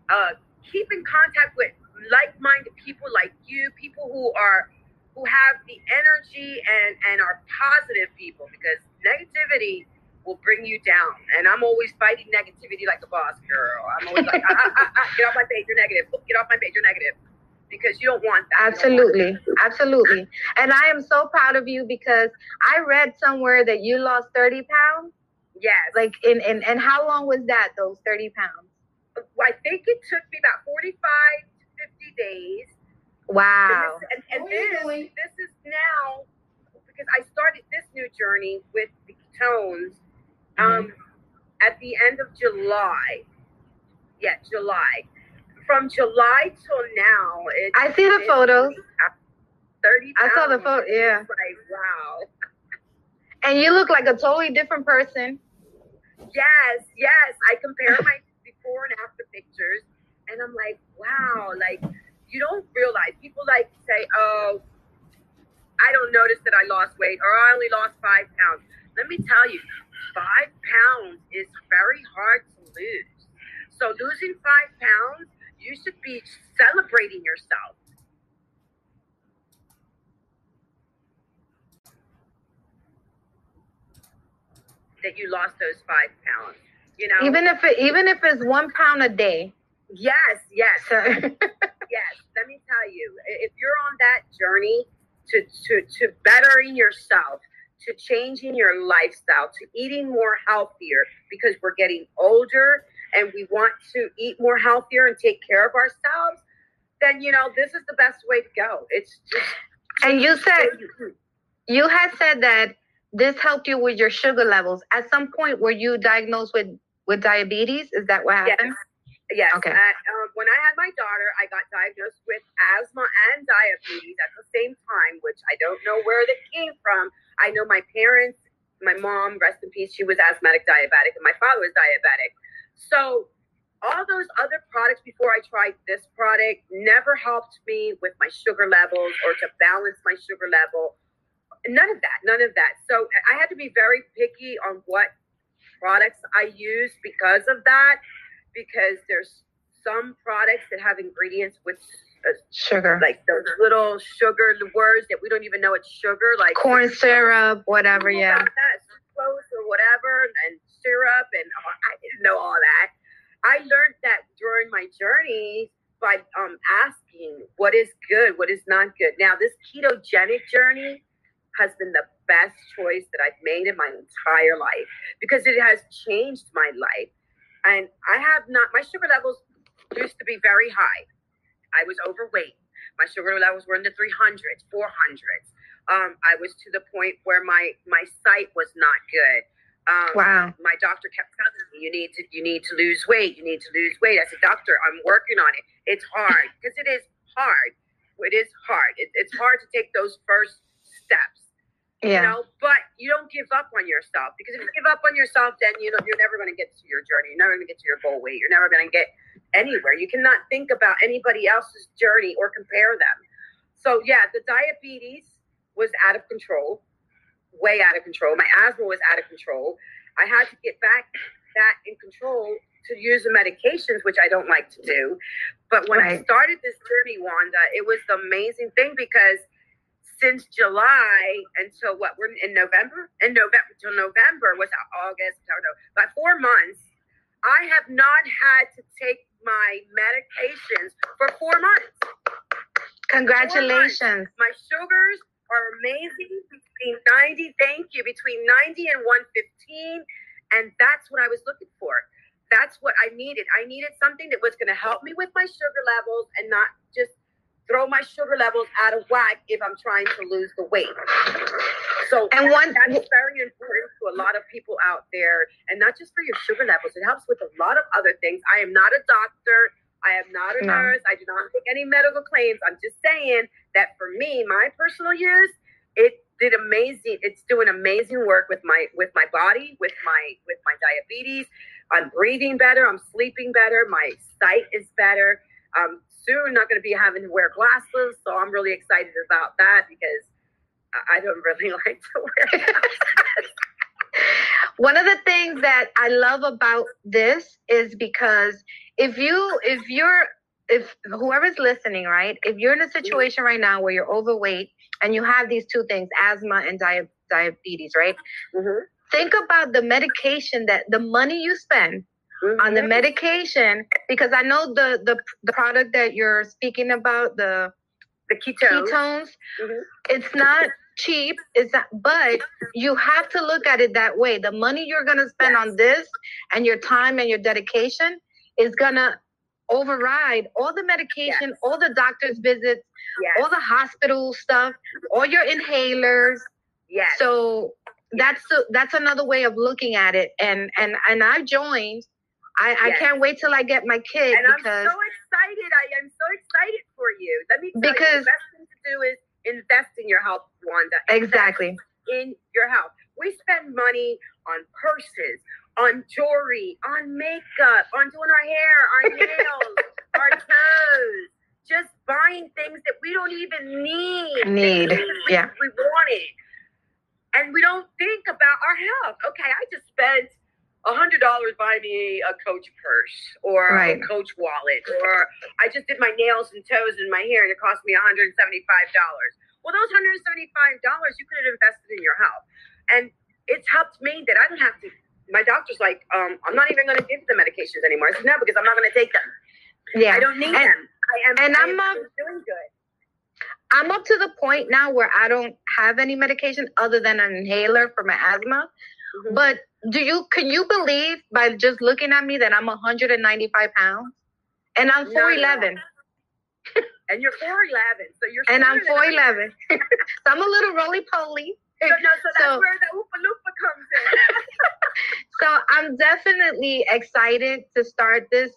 uh, keep in contact with like-minded people like you, people who are who have the energy and and are positive people because negativity will bring you down. And I'm always fighting negativity like a boss girl. I'm always like, ah, ah, ah, get off my page, you're negative. Get off my page, you're negative. Because you don't want that. Don't want Absolutely, absolutely. And I am so proud of you because I read somewhere that you lost thirty pounds. That. Yes. Like in, in and how long was that? Those thirty pounds. I think it took me about 45 to 50 days. Wow. And, and, What are this, doing? this is now because I started this new journey with the tones um, at the end of July. Yeah, July. From July till now, it's I see the it's photos. 30 I saw the photo. Yeah, like, wow. and you look like a totally different person. Yes, yes. I compare my before and after pictures, and I'm like, wow, like you don't realize people like say, oh, I don't notice that I lost weight, or I only lost five pounds. Let me tell you, five pounds is very hard to lose. So losing five pounds, you should be celebrating yourself. That you lost those five pounds. You know, Even if it, even if it's one pound a day. yes, yes. Yes, let me tell you, if you're on that journey to, to, to bettering yourself, to changing your lifestyle, to eating more healthier, because we're getting older and we want to eat more healthier and take care of ourselves, then, you know, this is the best way to go. It's just. and you said you had said that this helped you with your sugar levels. At some point, were you diagnosed with with diabetes? Is that what happened? Yes. Okay. At, um, when I had my daughter, I got diagnosed with asthma and diabetes at the same time, which I don't know where they came from. I know my parents, my mom, rest in peace, she was asthmatic diabetic, and my father was diabetic. So all those other products before I tried this product never helped me with my sugar levels or to balance my sugar level. None of that, none of that. So I had to be very picky on what products I use because of that, because there's some products that have ingredients with uh, Sugar, like those little sugar words that we don't even know it's sugar, like corn syrup, whatever. Yeah. that, sucrose or whatever, and syrup, and oh, I didn't know all that. I learned that during my journey by um, asking what is good, what is not good. Now, this ketogenic journey has been the best choice that I've made in my entire life because it has changed my life. And I have not, my sugar levels used to be very high. I was overweight. My sugar levels were in the 300s, 400s. Um, I was to the point where my my sight was not good. Um, Wow. My doctor kept telling me, "You need to you need to lose weight. You need to lose weight." I said, "Doctor, I'm working on it. It's hard because it is hard. It is hard. It, it's hard to take those first steps." You Yeah. know but you don't give up on yourself because if you give up on yourself then you know you're never going to get to your journey you're never going to get to your goal weight you're never going to get anywhere you cannot think about anybody else's journey or compare them so yeah the diabetes was out of control way out of control my asthma was out of control i had to get back back in control to use the medications which i don't like to do but when i started this journey wanda it was the amazing thing because since July until what we're in November, in November till November was August, no, no, about four months. I have not had to take my medications for four months. Congratulations. My sugars are amazing between 90, thank you, between 90 and 115. And that's what I was looking for. That's what I needed. I needed something that was going to help me with my sugar levels and not just throw my sugar levels out of whack if I'm trying to lose the weight. So And one- that's very important to a lot of people out there, and not just for your sugar levels. It helps with a lot of other things. I am not a doctor. I am not a No. nurse. I do not make any medical claims. I'm just saying that for me, my personal use, it did amazing. It's doing amazing work with my with my body, with my with my diabetes. I'm breathing better. I'm sleeping better. My sight is better. Um, soon not going to be having to wear glasses, so I'm really excited about that because I- don't really like to wear glasses. One of the things that I love about this is because if you if you're if whoever's listening, right? If you're in a situation right now where you're overweight and you have these two things, asthma and dia- diabetes, right? Mhm. Think about the medication that the money you spend on the medication because I know the the the product that you're speaking about, the the ketones. ketones, Mhm. it's not cheap it's not but you have to look at it that way the money you're going to spend on this and your time and your dedication is going to override all the medication Yes. all the doctor's visits Yes. all the hospital stuff all your inhalers yes. so that's the, that's another way of looking at it and and and i joined i i can't wait till i get my kid and I'm so excited. I am so excited for you. Let me tell you, Because- the best thing to do is invest in your health, Wanda. Exactly in your health. We spend money on purses, on jewelry, on makeup, on doing our hair, our nails, our toes. Just buying things that we don't even need. Need, We- yeah. We want it. And we don't think about our health. Okay, I just spent a hundred dollars buy me a Coach purse or Right. a Coach wallet, or I just did my nails and toes and my hair, and it cost me one hundred and seventy-five dollars. Well, those hundred and seventy-five dollars you could have invested in your health, and it's helped me that I don't have to. My doctor's like, um, I'm not even going to give the medications anymore. I said no because I'm not going to take them. yeah I don't need And- them. I am. and I I'm, am um, doing good. I'm up to the point now where I don't have any medication other than an inhaler for my asthma. Mhm. But do you can you believe by just looking at me that I'm 195 pounds and I'm No, 411 and you're 4'11, so you're and I'm I am. 411. so I'm a little roly poly. So, no, so that's So- where the Oopa Loopa comes in. So I'm definitely excited to start this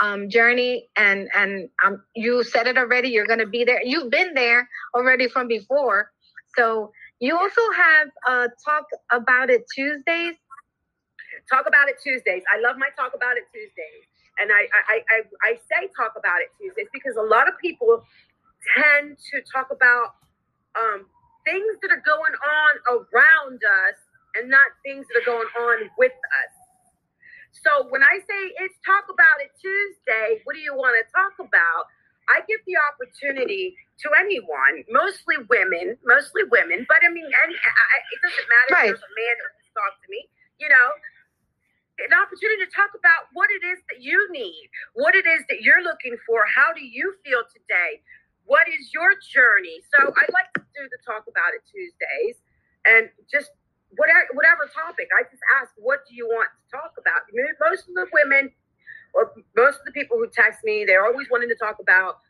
um, journey and and um, you said it already. You're going to be there. You've been there already from before. So you also have uh, talk about it Tuesdays. Talk about it Tuesdays. I love my Talk About It Tuesdays. And I, I, I, I say Talk About It Tuesdays because a lot of people tend to talk about um, things that are going on around us and not things that are going on with us. So when I say it's Talk About It Tuesday, what do you want to talk about? I give the opportunity to anyone, mostly women, mostly women, but I mean, any, I, it doesn't matter Right. if there's a man that wants to talk to me, you know, an opportunity to talk about what it is that you need, what it is that you're looking for. How do you feel today? What is your journey? So I like to do the Talk About It Tuesdays and just whatever whatever topic. I just ask, what do you want to talk about? Most of the women or most of the people who text me, they're always wanting to talk about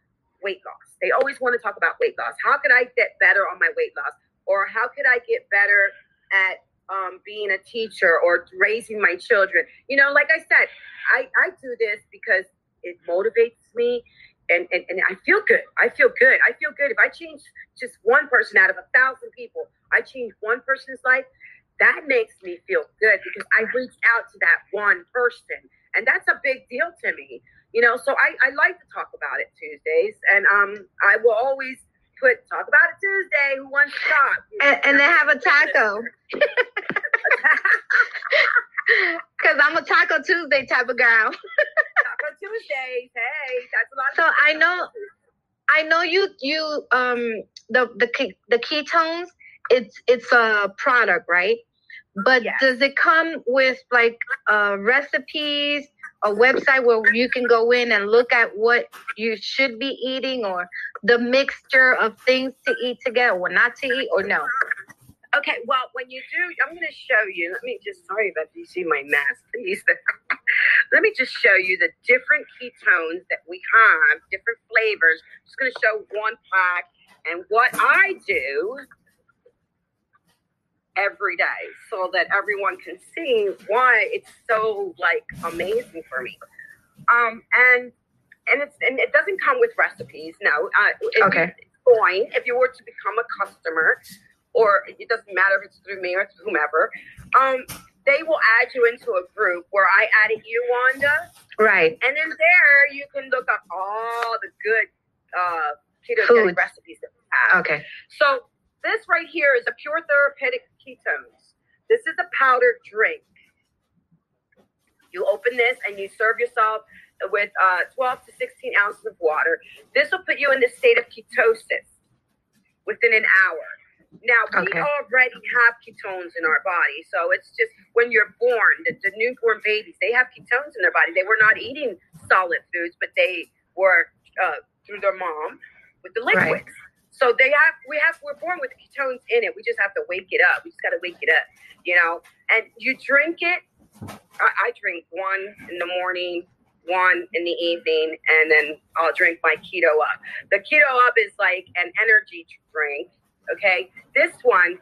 weight loss. They always want to talk about weight loss. How could I get better on my weight loss? Or how could I get better at um, being a teacher or raising my children? You know, like I said, I, I do this because it motivates me and, and, and I feel good. I feel good. I feel good. If I change just one person out of a thousand people, I change one person's life, that makes me feel good because I reach out to that one person. And that's a big deal to me. You know, so I, I like to talk about it Tuesdays. And um I will always put talk about it Tuesday. Who wants to talk? And, and they have a taco because I'm a Taco Tuesday type of girl. Taco Tuesdays. Hey, that's a lot So I know- I know you you um the the the ketones it's it's a product right but does it come with like uh, recipes, a website where you can go in and look at what you should be eating, or the mixture of things to eat together, or not to eat, or no? Okay, well, when you do, I'm going to show you. Let me just, sorry about you see my mask, please. let me just show you the different ketones that we have, different flavors. I'm just going to show one pack and what I do every day so that everyone can see why it's so like amazing for me. Um, and and it's and it doesn't come with recipes. No. Uh, okay. Fine. If you were to become a customer, or it doesn't matter if it's through me or through whomever, um, they will add you into a group where I added you, Wanda. Right. And then there you can look up all the good uh, ketogenic recipes that we have. Okay. So this right here is a pure therapeutic ketones. This is a powdered drink. You open this and you serve yourself with uh, 12 to 16 ounces of water. This will put you in the state of ketosis within an hour. Now, we okay. already have ketones in our body. So it's just when you're born, the, the, newborn babies, they have ketones in their body. They were not eating solid foods, but they were uh, through their mom with the liquids. Right. So they have, we have, we're born with ketones in it. We just have to wake it up. We just got to wake it up, you know. And you drink it. I, I drink one in the morning, one in the evening, and then I'll drink my keto up. The keto up is like an energy drink. Okay, this one,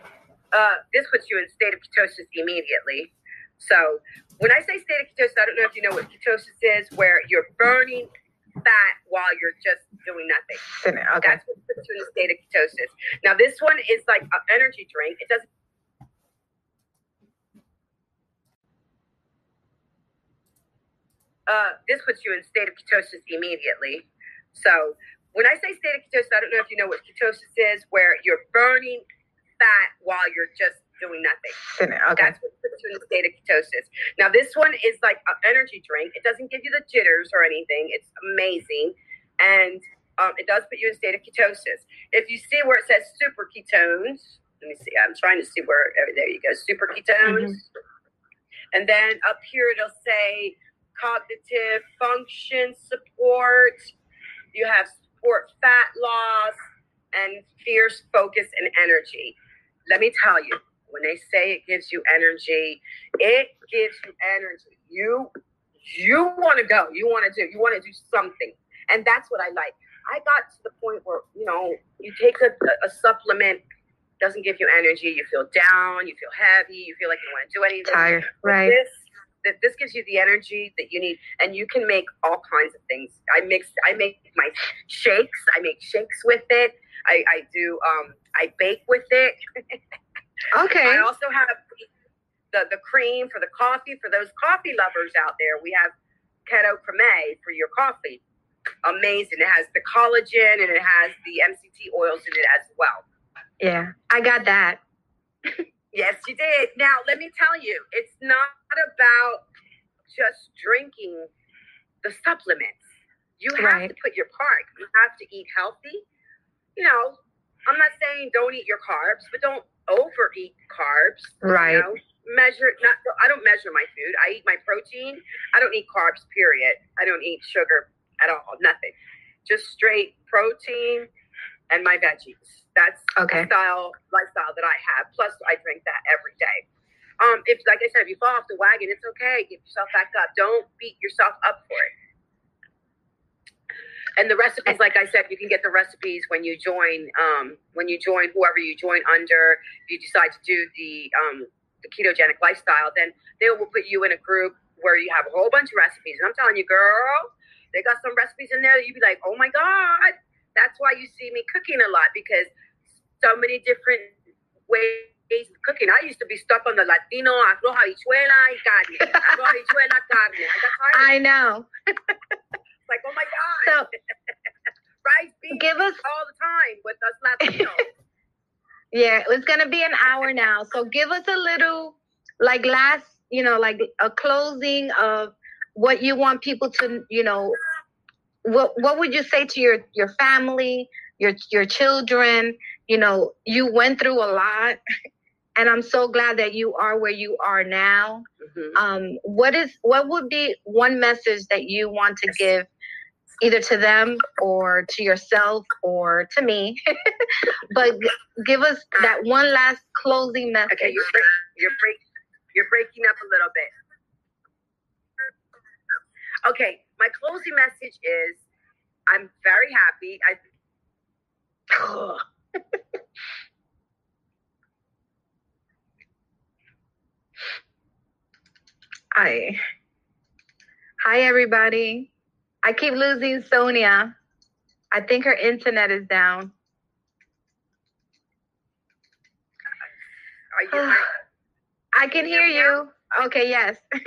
uh, this puts you in state of ketosis immediately. So when I say state of ketosis, I don't know if you know what ketosis is, where you're burning fat while you're just doing nothing. Okay. That's what puts you in a state of ketosis. Now, this one is like an energy drink. It doesn't. Uh, this puts you in state of ketosis immediately. So, when I say state of ketosis, I don't know if you know what ketosis is, where you're burning fat while you're just doing nothing. Okay. That's what puts you in a state of ketosis. Now, this one is like an energy drink. It doesn't give you the jitters or anything. It's amazing. And um, it does put you in a state of ketosis. If you see where it says super ketones, let me see. I'm trying to see where, oh, there you go, super ketones. Mm-hmm. And then up here, it'll say cognitive function support. You have support fat loss and fierce focus and energy. Let me tell you, when they say it gives you energy, it gives you energy. You you want to go. You want to do. You want to do something, and that's what I like. I got to the point where you know you take a, a supplement doesn't give you energy. You feel down. You feel heavy. You feel like you want to do anything. Tired. Right. This that this gives you the energy that you need and you can make all kinds of things i mix i make my shakes i make shakes with it i, I do um i bake with it Okay. I also have the, the cream for the coffee. For those coffee lovers out there, we have Keto Creme for your coffee. Amazing. It has the collagen and it has the MCT oils in it as well. Yeah, I got that. yes, you did. Now, let me tell you, it's not about just drinking the supplements. You have right. to put your part. You have to eat healthy. You know, I'm not saying don't eat your carbs, but don't overeat carbs. Right. You know? Measure not. I don't measure my food. I eat my protein. I don't eat carbs. Period. I don't eat sugar at all. Nothing. Just straight protein and my veggies. That's okay. style lifestyle that I have. Plus, I drink that every day. Um, if like I said, if you fall off the wagon, it's okay. Get yourself back up. Don't beat yourself up for it. And the recipes, like I said, you can get the recipes when you join. Um, when you join whoever you join under, if you decide to do the um, the ketogenic lifestyle, then they will put you in a group where you have a whole bunch of recipes. And I'm telling you, girl, they got some recipes in there that you'd be like, oh my god, that's why you see me cooking a lot because so many different ways of cooking. I used to be stuck on the Latino arroz habichuela y carne, arroz habichuela carne. I, I know. like, oh my God. So, rice beans give us all the time with us Latinos. yeah, it's gonna be an hour now. So give us a little like last, you know, like a closing of what you want people to, you know, what what would you say to your your family, your your children? You know, you went through a lot. and I'm so glad that you are where you are now. Mhm. Um, what is what would be one message that you want to give either to them or to yourself or to me? but g- give us that one last closing message. Okay, you're break, you're break, you're breaking up a little bit. Okay, my closing message is I'm very happy. I Hi. Hi, everybody. I keep losing Sonia. I think her internet is down. are you I, I can hear you. Okay, yes.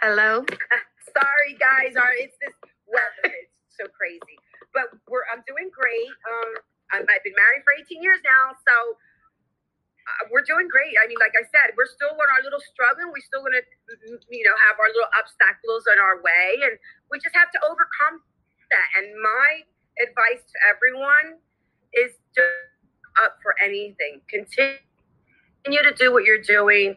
Hello. sorry guys, are it's this weather it's so crazy. But we're I'm doing great. Um I've been married for 18 years now, so uh, we're doing great. I mean, like I said, we're still in our little struggle. We're still gonna, you know, have our little obstacles on our way, and we just have to overcome that. And my advice to everyone is to up for anything. Continue to do what you're doing.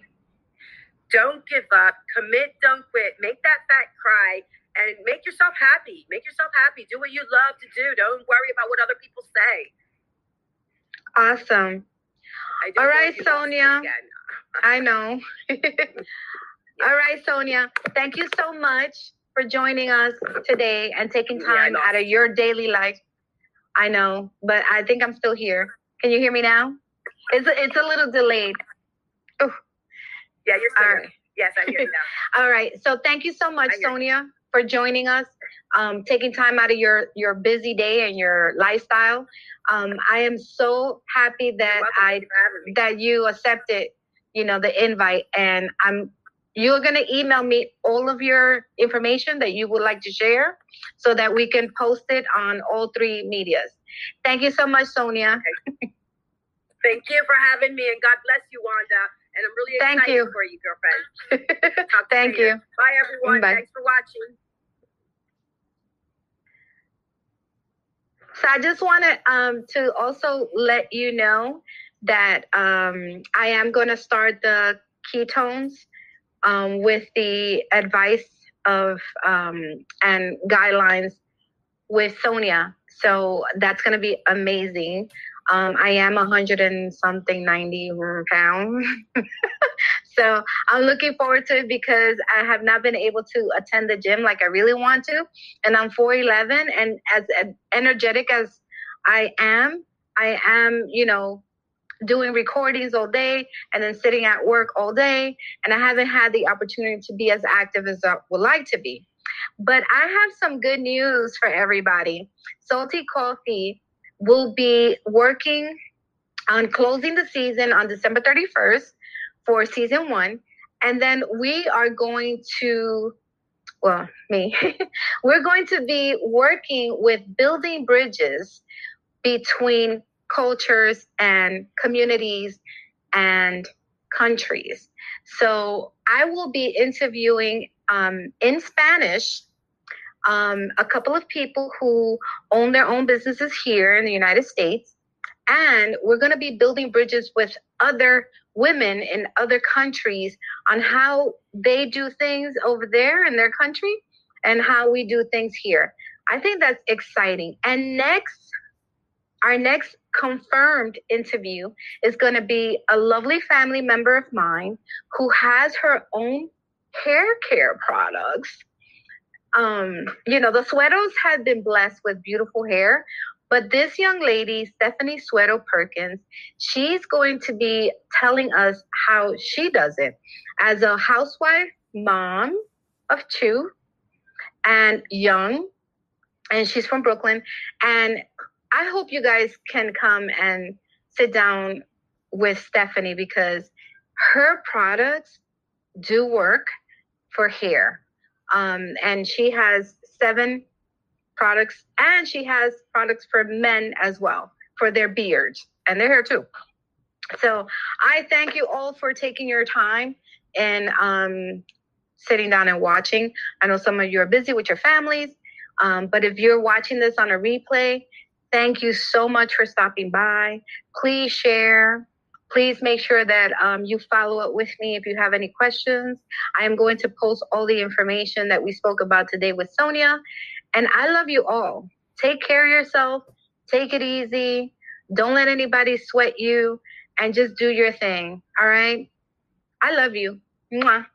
Don't give up. Commit. Don't quit. Make that fat cry. And make yourself happy. Make yourself happy. Do what you love to do. Don't worry about what other people say. Awesome. All right, like you lost me Sonia. I know. All right, Sonia. Thank you so much for joining us today and taking time lost out of your daily life. I know, but I think I'm still here. Can you hear me now? It's a, it's a little delayed. Yeah, you're All right. Yes, I hear you now. All right. So thank you so much. Sonia, for joining us, um, taking time out of your your busy day and your lifestyle. Um, I am so happy that. I Thank you for having me. that you accepted, you know, the invite, and I'm you're gonna email me all of your information that you would like to share, so that we can post it on all three medias. Thank you so much, Sonia. Thank you for having me, and God bless you, Wanda. And I'm really Thank excited you. for you, girlfriend. Thank later. you. Bye, everyone. Bye. Thanks for watching. So I just wanted um, to also let you know that um, I am going to start the ketones um, with the advice of um, and guidelines with Sonia. So that's going to be amazing. Um, I am a hundred and something, 90 pounds. so I'm looking forward to it because I have not been able to attend the gym like I really want to and I'm 4'11 and as energetic as I am, I am, you know, doing recordings all day and then sitting at work all day and I haven't had the opportunity to be as active as I would like to be. But I have some good news for everybody. Salty Coffee will be working on closing the season on December 31st for season 1 and then we are going to well, me, we're going to be working with building bridges between cultures and communities and countries. So I will be interviewing um, in Spanish um, a couple of people who own their own businesses here in the United States. And we're going to be building bridges with other women in other countries on how they do things over there in their country and how we do things here. I think that's exciting. And next, our next confirmed interview is going to be a lovely family member of mine who has her own hair care products. Um, you know, the Sueros have been blessed with beautiful hair, but this young lady, Stephanie Suero Perkins, she's going to be telling us how she does it as a housewife, mom of two, and young. And she's from Brooklyn. And I hope you guys can come and sit down with Stephanie because her products do work for hair. Um, and she has seven products and she has products for men as well for their beards and their hair too. So I thank you all for taking your time and um, sitting down and watching. I know some of you are busy with your families, um, but if you're watching this on a replay, Thank you so much for stopping by. Please share. Please make sure that um, you follow up with me if you have any questions. I am going to post all the information that we spoke about today with Sonia. And I love you all. Take care of yourself. Take it easy. Don't let anybody sweat you and just do your thing. All right. I love you. Mwah.